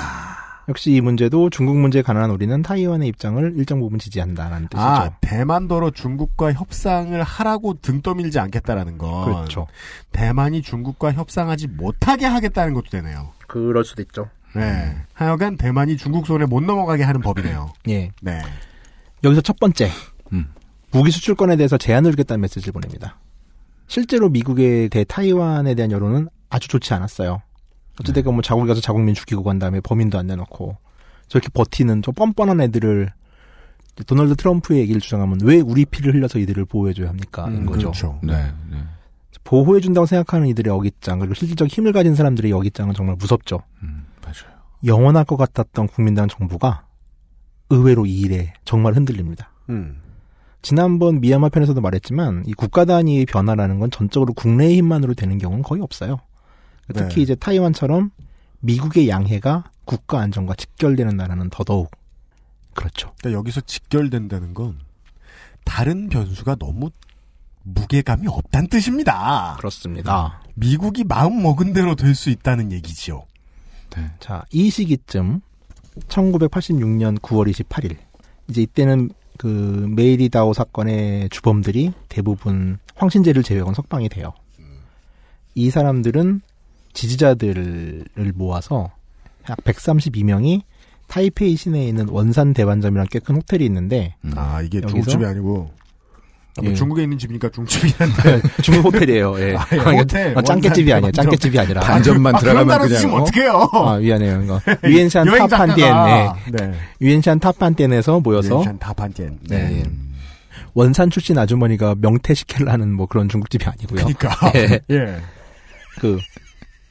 역시 이 문제도 중국 문제에 관한 우리는 타이완의 입장을 일정 부분 지지한다라는 뜻이죠. 아, 대만더러 중국과 협상을 하라고 등 떠밀지 않겠다라는 건 그렇죠. 대만이 중국과 협상하지 못하게 하겠다는 것도 되네요. 그럴 수도 있죠. 네. 하여간 대만이 중국 손에 못 넘어가게 하는 법이네요. 예. 네. 여기서 첫 번째 음. 무기 수출권에 대해서 제한을 주겠다는 메시지를 보냅니다. 실제로 미국의 대타이완에 대한 여론은 아주 좋지 않았어요. 어찌됐건 뭐 자국에 가서 자국민 죽이고 간 다음에 범인도 안 내놓고 저렇게 버티는 저 뻔뻔한 애들을 도널드 트럼프의 얘기를 주장하면 왜 우리 피를 흘려서 이들을 보호해줘야 합니까? 인 거죠. 그렇죠. 네, 네. 보호해준다고 생각하는 이들의 어깃장 그리고 실질적 힘을 가진 사람들의 어깃장은 정말 무섭죠. 음, 맞아요. 영원할 것 같았던 국민당 정부가 의외로 이 일에 정말 흔들립니다. 음. 지난번 미얀마 편에서도 말했지만 이 국가 단위의 변화라는 건 전적으로 국내의 힘만으로 되는 경우는 거의 없어요. 특히 네. 이제 타이완처럼 미국의 양해가 국가 안정과 직결되는 나라는 더더욱 그렇죠. 그러니까 여기서 직결된다는 건 다른 변수가 너무 무게감이 없다는 뜻입니다. 그렇습니다. 미국이 마음 먹은 대로 될 수 있다는 얘기지요. 자, 이 시기쯤 1986년 9월 28일 이제 이때는 그 메이리다오 사건의 주범들이 대부분 황신재를 제외한 석방이 돼요. 이 사람들은 지지자들을 모아서 약 132명이 타이페이 시내에 있는 원산 대반점이라는 꽤 큰 호텔이 있는데 아 이게? 중국집이 아니고 예. 중국에 있는 집이니까 중국집이란데 중국 호텔이에요. 예. 아, 예, 그러니까 호텔, 어, 짱깨집이. 대반점. 짱깨집이 아니라 반점만 아, 들어가면 그냥 쓰시면 어? 어떡해요? 아, 미안해요. 이거 타판디엔 작가가. 네. 네. 유엔산 타판디엔에서 모여서 유엔산 타판디엔. 네. 원산 출신 아주머니가 명태식혜라는 뭐 그런 중국집이 아니고요. 그러니까 예. 예. 그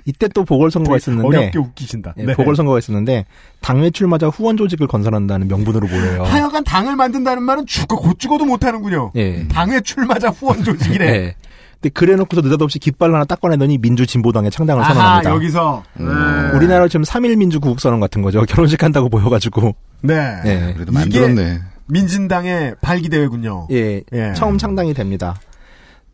이때 또 보궐선거가 있었는데 어렵게 웃기신다. 예, 네. 보궐선거가 있었는데 당 외 출마자 후원 조직을 건설한다는 명분으로 모여요. 하여간 당을 만든다는 말은 죽어 곧 죽어도 못하는군요. 예. 당의 출마자 후원 조직이래. 예. 근데 그래놓고서 느닷없이 깃발 하나 딱 꺼내더니 민주진보당의 창당을 아하 선언합니다. 여기서 네. 우리나라 지금 3일 민주 구국 선언 같은 거죠. 결혼식 한다고 모여가지고. 네. 예. 그래도 만들었네. 민진당의 발기 대회군요. 예, 예. 처음 창당이 됩니다.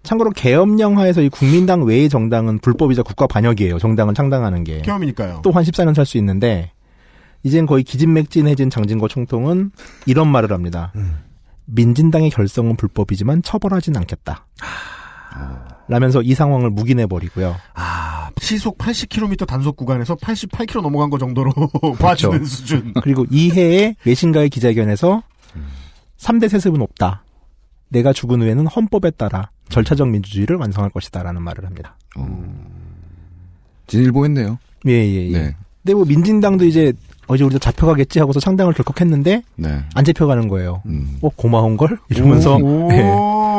참고로 계엄령 하에서 이 국민당 외의 정당은 불법이자 국가 반역이에요. 정당을 창당하는 게. 경험이니까요. 또 한 14년 살 수 있는데 이젠 거의 기진맥진해진 장진거 총통은 이런 말을 합니다. 음. 민진당의 결성은 불법이지만 처벌하진 않겠다. 라면서 이 상황을 묵인해 버리고요. 아 시속 80km 단속 구간에서 88km 넘어간 거 정도로 봐주는 수준. 그리고 이 해에 외신가의 기자회견에서 3대 세습은 없다. 내가 죽은 후에는 헌법에 따라 절차적 민주주의를 완성할 것이다라는 말을 합니다. 진일보했네요. 예, 예, 예. 네. 근데 뭐 민진당도 이제 어, 이제 우리도 잡혀가겠지 하고서 창당을 덜컥했는데 네. 안 잡혀가는 거예요. 음. 어 고마운 걸 이러면서 오. 네.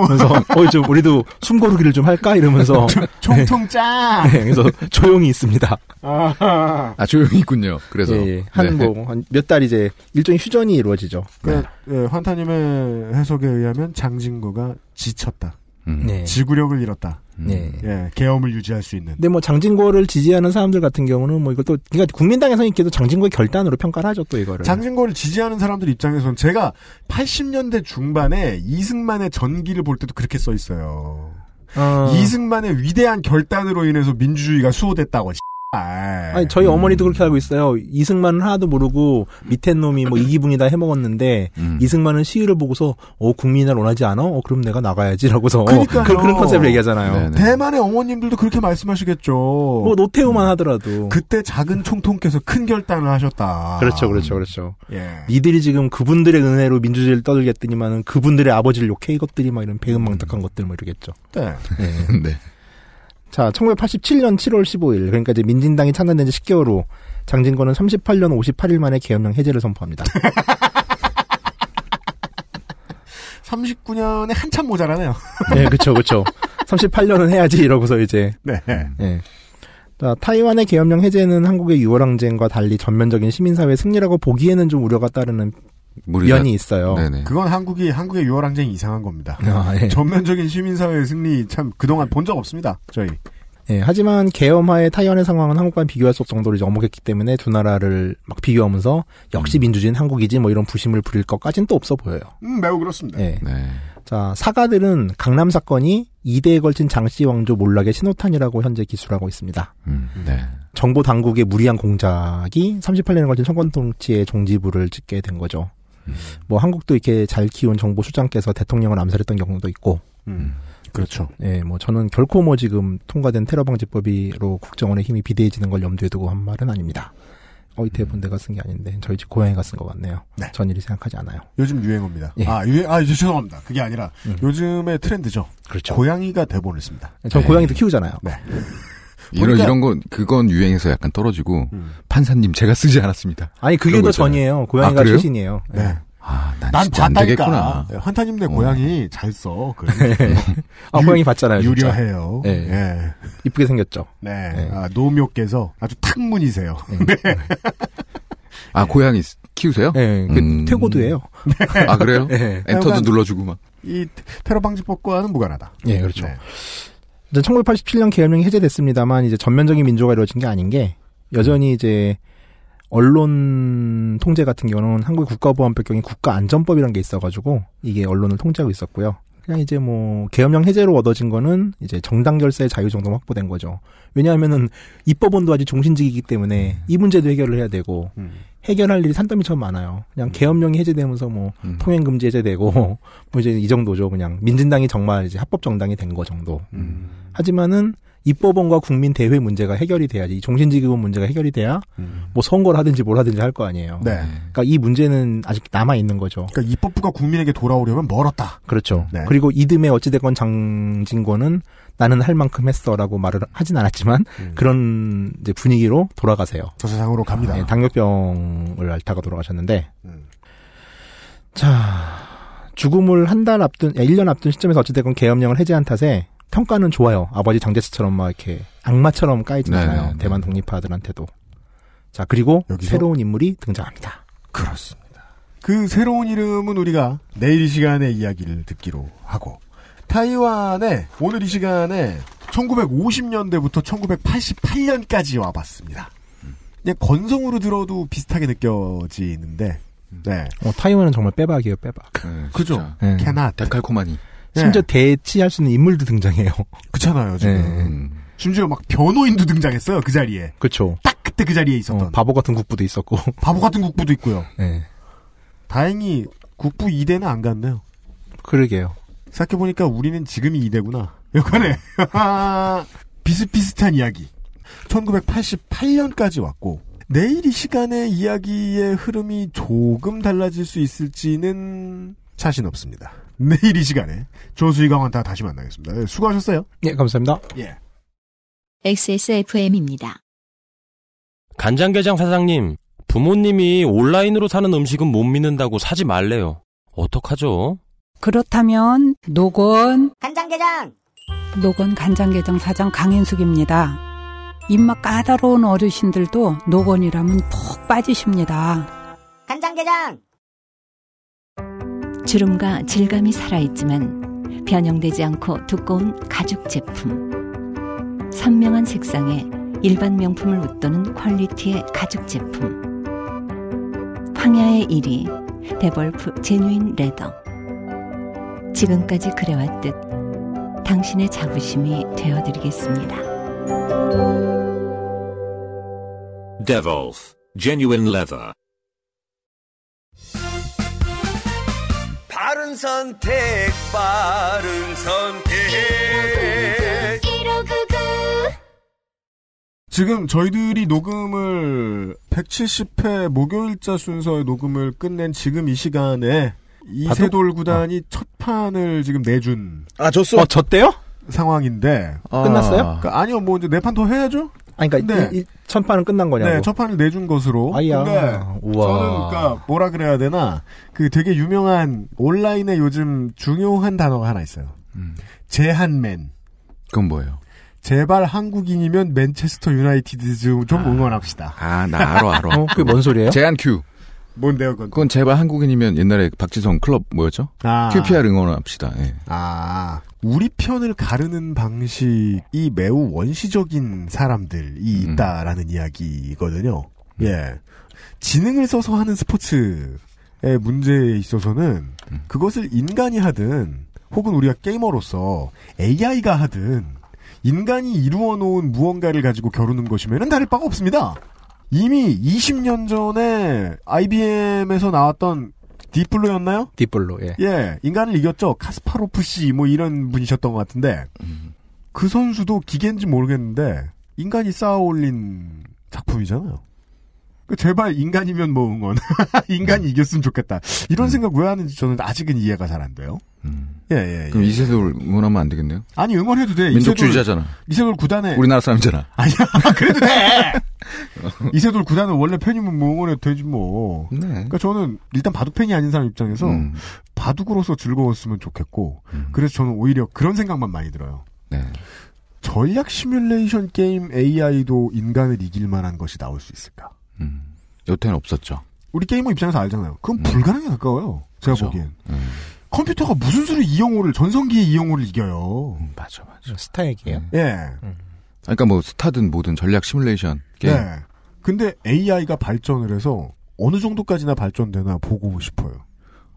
그래서 어 이제 우리도 숨고르기를 좀 할까 이러면서 총통 짜. 네, 그래서 조용히 있습니다. 아하. 아 조용히 있군요. 그래서 예, 예. 한 네. 뭐한몇달 이제 일종의 휴전이 이루어지죠. 그 예, 환타님의 해석에 의하면 장진거가 지쳤다. 음. 네. 지구력을 잃었다. 네. 예, 계엄을 유지할 수 있는. 근데 뭐 장진고를 지지하는 사람들 같은 경우는 뭐 이걸 또 그러니까 국민당에서는 이렇게도 장진고의 결단으로 평가를 하죠 또 이거를. 장진거를 지지하는 사람들 입장에선 제가 80년대 중반에 이승만의 전기를 볼 때도 그렇게 써 있어요. 어. 이승만의 위대한 결단으로 인해서 민주주의가 수호됐다고. 씨발. 아니 저희 어머니도 그렇게 알고 있어요. 이승만은 하나도 모르고 밑에 놈이 뭐 이기붕이다 해먹었는데 음. 이승만은 시위를 보고서 어 국민을 원하지 않아? 어 그럼 내가 나가야지라고서 어, 그러니까요. 그, 런 컨셉을 얘기하잖아요. 네네. 대만의 어머님들도 그렇게 말씀하시겠죠. 뭐 노태우만 하더라도 그때 작은 총통께서 큰 결단을 하셨다. 그렇죠, 그렇죠, 그렇죠. 예. 니들이 지금 그분들의 은혜로 민주주의를 떠들겠더니만은 그분들의 아버지를 욕해 이것들이 막 이런 배은망덕한 것들 뭐 이러겠죠. 네. 네. 네. 자, 1987년 7월 15일 그러니까 이제 민진당이 창단된 지 10개월 후 장진건은 38년 58일 만에 계엄령 해제를 선포합니다. 39년에 한참 모자라네요. 네, 그렇죠, 그렇죠. 38년은 해야지 이러고서 이제 네. 네. 자, 타이완의 계엄령 해제는 한국의 6월 항쟁과 달리 전면적인 시민사회 승리라고 보기에는 좀 우려가 따르는 면이 있어요. 네네. 그건 한국이 한국의 유월항쟁이 이상한 겁니다. 아, 예. 전면적인 시민사회의 승리 참 그동안 본 적 없습니다. 저희. 예, 하지만 계엄하의 타이완의 상황은 한국과 비교할 수 없을 정도로 이제 엄혹했기 때문에 두 나라를 막 비교하면서 역시 민주주의는 한국이지 뭐 이런 부심을 부릴 것까지는 또 없어 보여요. 음, 매우 그렇습니다. 예. 네. 자, 사가들은 강남 사건이 2대에 걸친 장씨 왕조 몰락의 신호탄이라고 현재 기술하고 있습니다. 음, 네. 정보 당국의 무리한 공작이 38년에 걸친 청건 통치의 종지부를 찍게 된 거죠. 뭐 한국도 이렇게 잘 키운 정보 수장께서 대통령을 암살했던 경우도 있고. 음. 그렇죠. 예, 뭐 저는 결코 뭐 지금 통과된 테러 방지법이로 국정원의 힘이 비대해지는 걸 염두에 두고 한 말은 아닙니다. 어, 이 대본 내가 쓴 게 아닌데 저희 집 고양이가 쓴 것 같네요. 네. 전 일이 생각하지 않아요. 요즘 유행어입니다. 예. 아, 유행, 아, 죄송합니다. 그게 아니라 음. 요즘의 트렌드죠. 그렇죠. 고양이가 대본을 씁니다. 전 네. 고양이도 키우잖아요. 네. 이런 이런 건 그건 유행에서 약간 떨어지고 음. 판사님 제가 쓰지 않았습니다. 아니 그게 더. 전이에요. 고양이가 아? 출신이에요. 네. 아, 난, 난 진짜 안 봤다니까. 되겠구나. 네, 환타님네 어. 고양이 잘 써. 그 아, 유- 고양이 봤잖아요. 진짜. 유려해요. 네. 예. 이쁘게 생겼죠. 네. 네. 아, 노묘께서 아주 탁문이세요. 네. 아, 고양이 키우세요? 네, 그 음. 퇴고도예요. 아, 그래요? 네. 엔터도 눌러주고 막. 이 테러 방지법과는 무관하다. 예, 그렇죠. 네. 1987년 계엄령이 해제됐습니다만 이제 전면적인 민주화가 이루어진 게 아닌 게 여전히 이제 언론 통제 같은 경우는 한국 국가보안법 경인 국가안전법이라는 게 있어가지고 이게 언론을 통제하고 있었고요. 그냥 이제 뭐 계엄령 해제로 얻어진 거는 이제 정당 결사의 자유 정도는 확보된 거죠. 왜냐하면은 입법원도 아직 종신직이기 때문에 이 문제도 해결을 해야 되고 음. 해결할 일이 산더미처럼 많아요. 그냥 계엄령이 해제되면서 뭐 음. 통행 금지 해제되고 뭐 이제 이 정도죠. 그냥 민진당이 정말 이제 합법 정당이 된 거 정도. 음. 하지만은 입법원과 국민 대회 문제가 해결이 돼야지 이 종신직의원 문제가 해결이 돼야 음. 뭐 선거를 하든지 뭘 하든지 할 거 아니에요. 네. 그러니까 이 문제는 아직 남아 있는 거죠. 그러니까 입법부가 국민에게 돌아오려면 멀었다. 그렇죠. 네. 그리고 이듬해 어찌됐건 장진권은 나는 할 만큼 했어라고 말을 하진 않았지만 음. 그런 이제 분위기로 돌아가세요. 저 세상으로 갑니다. 네, 당뇨병을 앓다가 돌아가셨는데 음. 자 죽음을 한 달 앞둔, 1년 앞둔 시점에서 어찌됐건 계엄령을 해제한 탓에 평가는 좋아요. 아버지 장제스처럼 막 이렇게 악마처럼 까이진 네, 않아요. 네, 네. 대만 독립파들한테도. 자 그리고 여기서? 새로운 인물이 등장합니다. 그렇습니다. 그 새로운 이름은 우리가 내일 이 시간에 이야기를 듣기로 하고 타이완에 오늘 이 시간에 1950년대부터 1988년까지 와봤습니다. 그냥 건성으로 들어도 비슷하게 느껴지는데, 네. 어, 타이완은 정말 빼박이에요, 빼박. 네, 그죠? 네. 캐나 데칼코마니. 심지어 대치할 수 있는 인물도 등장해요. 그렇잖아요, 지금. 네. 음. 심지어 막 변호인도 등장했어요, 그 자리에. 그렇죠. 딱 그때 그 자리에 있었던. 어, 바보 같은 국부도 있었고. 바보 같은 국부도 있고요. 네. 다행히 국부 2대는 안 갔네요. 그러게요. 생각해보니까 우리는 지금이 2대구나. 여간에 비슷비슷한 이야기. 1988년까지 왔고 내일 이 시간에 이야기의 흐름이 조금 달라질 수 있을지는 자신 없습니다. 내일 이 시간에 조수희 강원타 다시 만나겠습니다. 네, 수고하셨어요. 예, 감사합니다. 예. XSFM입니다. 간장게장 사장님, 부모님이 온라인으로 사는 음식은 못 믿는다고 사지 말래요. 어떡하죠? 그렇다면 노건 간장게장 노건 간장게장 사장 강인숙입니다. 입맛 까다로운 어르신들도 노건이라면 푹 빠지십니다. 간장게장 주름과 질감이 살아있지만 변형되지 않고 두꺼운 가죽 제품. 선명한 색상에 일반 명품을 웃도는 quality의 가죽 제품. 황야의 1위 데볼프 genuine leather. 지금까지 그래왔듯 당신의 자부심이 되어드리겠습니다. Devolf Genuine Leather. 바른 선택, 바른 선택. 지금 저희들이 녹음을 170회 목요일자 순서의 녹음을 끝낸 지금 이 시간에 이세돌 구단이 첫 판을 지금 내준 아, 졌어? 어, 졌대요? 상황인데 아. 끝났어요? 그러니까 아니요, 뭐 이제 네판 더 해야죠. 아니, 그러니까 네. 이, 이, 첫 판은 끝난 거냐고. 네, 첫 판을 내준 것으로. 아이야. 근데 우와. 저는 그러니까 뭐라 그래야 되나 그 되게 유명한 온라인에 요즘 중요한 단어가 하나 있어요. 제한맨. 그건 뭐예요? 제발 한국인이면 맨체스터 유나이티드 좀, 좀 응원합시다. 아, 나 알아, 알아. 어, 그게 뭔 소리예요? 제한 큐. 뭔데요, 그건? 그건 제발 한국인이면 옛날에 박지성 클럽 뭐였죠? 아. QPR 응원합시다. 예. 아, 우리 편을 가르는 방식이 매우 원시적인 사람들이 있다라는 이야기거든요. 예. 지능을 써서 하는 스포츠의 문제에 있어서는 그것을 인간이 하든 혹은 우리가 게이머로서 AI가 하든 인간이 이루어 놓은 무언가를 가지고 겨루는 것이면 다를 바가 없습니다. 이미 20년 전에 IBM에서 나왔던 딥블루였나요? 딥블루, 예. 예, 인간을 이겼죠. 카스파로프 씨, 뭐 이런 분이셨던 것 같은데, 그 선수도 기계인지 모르겠는데, 인간이 쌓아 올린 작품이잖아요. 그 제발 인간이면 뭐 응원. 인간이 이겼으면 좋겠다. 이런 생각 왜 하는지 저는 아직은 이해가 잘 안 돼요. 예, 예, 예. 그럼 이세돌 응원하면 안 되겠네요? 아니, 응원해도 돼. 민족주의자잖아. 이세돌, 구단에. 우리나라 사람이잖아. 아니야, 그래도 돼! 이세돌 구단은 원래 팬이면 뭐 응원해도 되지 뭐. 네. 그러니까 저는 일단 바둑 팬이 아닌 사람 입장에서 음. 바둑으로서 즐거웠으면 좋겠고 그래서 저는 오히려 그런 생각만 많이 들어요. 네. 전략 시뮬레이션 게임 AI도 인간을 이길 만한 것이 나올 수 있을까? 여태는 없었죠. 우리 게이머 입장에서 알잖아요. 그건 불가능에 가까워요. 제가 보기엔. 컴퓨터가 무슨 수로 이영호를 전성기의 이영호를 이겨요. 맞아, 맞아. 스타 얘기예요. 예. 그러니까 뭐 스타든 뭐든 전략 시뮬레이션 게임. 네. 근데 AI가 발전을 해서 어느 정도까지나 발전되나 보고 싶어요.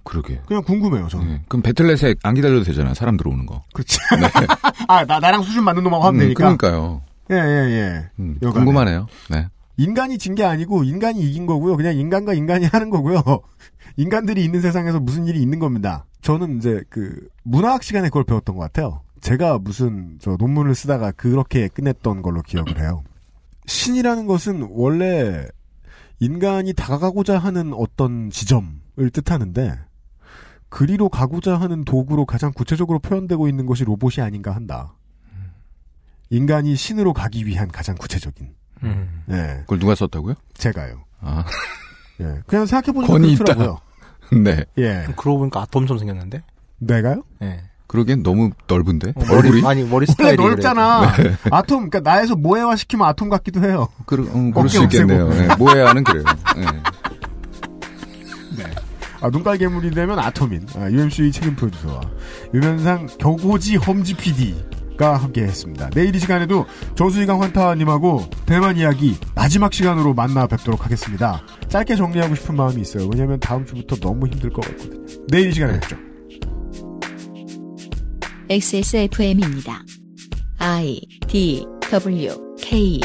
그러게. 그냥 궁금해요, 저는. 네. 그럼 배틀넷에 안 기다려도 되잖아요. 사람 들어오는 거. 그치. 아, 나, 나랑 수준 맞는 놈하고 하면 음, 되니까. 그러니까요. 예, 예, 예. 음. 궁금하네요. 네. 인간이 진 게 아니고 인간이 이긴 거고요. 그냥 인간과 인간이 하는 거고요. 인간들이 있는 세상에서 무슨 일이 있는 겁니다. 저는 이제 그 문화학 시간에 그걸 배웠던 것 같아요. 제가 무슨 저 논문을 쓰다가 그렇게 끝냈던 걸로 기억을 해요. 신이라는 것은 원래 인간이 다가가고자 하는 어떤 지점을 뜻하는데 그리로 가고자 하는 도구로 가장 구체적으로 표현되고 있는 것이 로봇이 아닌가 한다. 인간이 신으로 가기 위한 가장 구체적인. 음. 네. 그걸 누가 썼다고요? 제가요. 아. 예. 그냥 생각해보니까 그렇더라고요. 네. 예. 그러고 보니까 아톰처럼 생겼는데? 내가요? 예. 그러기엔 너무 넓은데? 어, 머리- 아니, 머리 원래 스타일이 넓잖아. 그래요. 네. 아톰, 그러니까 나에서 모해화 시키면 아톰 같기도 해요. 그러, 음, 그럴 수 있겠네요. 네. 모해하는 그래요. 네. 아, 눈깔 괴물이 되면 아톰인, 아, UMC 책임 프로듀서와 유면상 경고지 험지 PD 가 함께 했습니다. 내일 이 시간에도 저수희강 환타님하고 대만 이야기 마지막 시간으로 만나 뵙도록 하겠습니다. 짧게 정리하고 싶은 마음이 있어요. 왜냐면 다음 주부터 너무 힘들 것 같거든요. 내일 이 시간에 뵙죠. XSFM입니다. I D W K